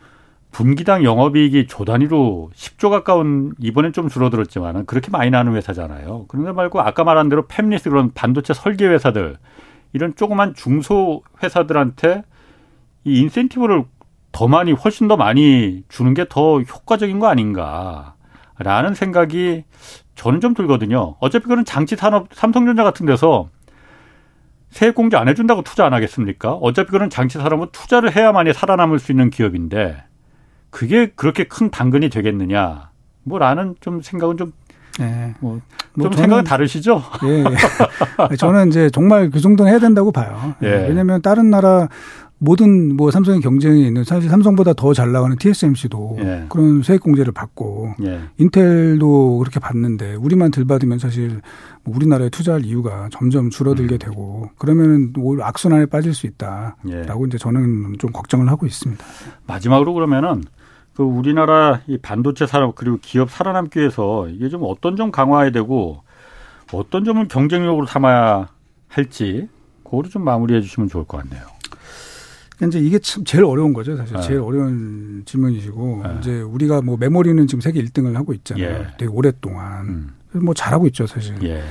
[SPEAKER 1] 분기당 영업이익이 조 단위로 10조 가까운 이번엔 좀 줄어들었지만 그렇게 많이 나는 회사잖아요. 그런데 말고 아까 말한 대로 팹리스 그런 반도체 설계 회사들 이런 조그만 중소 회사들한테 이 인센티브를 더 많이 훨씬 더 많이 주는 게 더 효과적인 거 아닌가라는 생각이 저는 좀 들거든요. 어차피 그런 장치 산업 삼성전자 같은 데서 세액 공제 안 해준다고 투자 안 하겠습니까? 어차피 그런 장치 산업은 투자를 해야만이 살아남을 수 있는 기업인데 그게 그렇게 큰 당근이 되겠느냐. 뭐라는 좀 생각은 좀 네. 뭐, 뭐 생각은 다르시죠? 예,
[SPEAKER 2] 예. 저는 이제 정말 그 정도는 해야 된다고 봐요. 예. 왜냐하면 다른 나라 모든 뭐 삼성의 경쟁이 있는 사실 삼성보다 더 잘 나가는 TSMC도 예. 그런 세액 공제를 받고 예. 인텔도 그렇게 받는데 우리만 들 받으면 사실 뭐 우리나라에 투자할 이유가 점점 줄어들게 음. 되고 그러면은 악순환에 빠질 수 있다라고 예. 이제 저는 좀 걱정을 하고 있습니다.
[SPEAKER 1] 마지막으로 그러면은 그 우리나라 이 반도체 산업 그리고 기업 살아남기 위해서 이게 좀 어떤 점 강화해야 되고 어떤 점을 경쟁력으로 삼아야 할지 그거를 좀 마무리해 주시면 좋을 것 같네요.
[SPEAKER 2] 이제 이게 참 제일 어려운 거죠, 사실. 네. 제일 어려운 질문이시고 네. 이제 우리가 뭐 메모리는 지금 세계 1등을 하고 있잖아요. 예. 되게 오랫동안. 음. 뭐 잘하고 있죠, 사실. 예.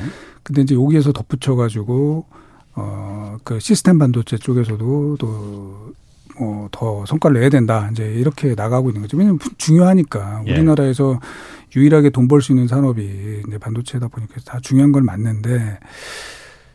[SPEAKER 2] 근데 이제 여기에서 덧붙여 가지고 어그 시스템 반도체 쪽에서도 또 어, 더 성과를 내야 된다. 이제 이렇게 나가고 있는 거죠. 왜냐하면 중요하니까 예. 우리나라에서 유일하게 돈 벌 수 있는 산업이 이제 반도체다 보니까 다 중요한 걸 맞는데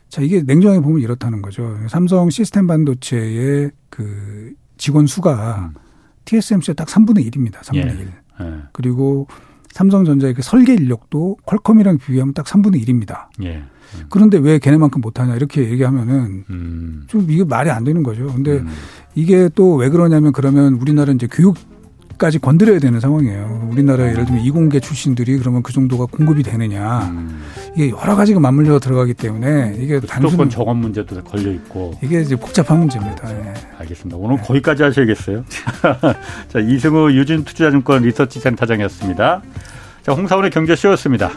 [SPEAKER 2] 자 이게 냉정하게 보면 이렇다는 거죠. 삼성 시스템 반도체의 그 직원 수가 음. TSMC의 딱 3분의 1입니다. 3분의 예. 1. 예. 그리고 삼성전자의 그 설계 인력도 퀄컴이랑 비교하면 딱 3분의 1입니다. 예. 그런데 왜 걔네만큼 못하냐 이렇게 얘기하면은 음. 좀 이게 말이 안 되는 거죠. 근데 음. 이게 또 왜 그러냐면 그러면 우리나라 이제 교육 까지 건드려야 되는 상황이에요. 우리나라 예를 들면 이공계 출신들이 그러면 그 정도가 공급이 되느냐. 음. 이게 여러 가지가 맞물려 들어가기 때문에 이게
[SPEAKER 1] 단순 정원 문제도 걸려 있고
[SPEAKER 2] 이게 이제 복잡한 문제입니다. 네.
[SPEAKER 1] 알겠습니다. 오늘 네. 거기까지 하셔야겠어요. 자 이승우 유진투자증권 리서치센터장이었습니다. 자 홍사원의 경제쇼였습니다.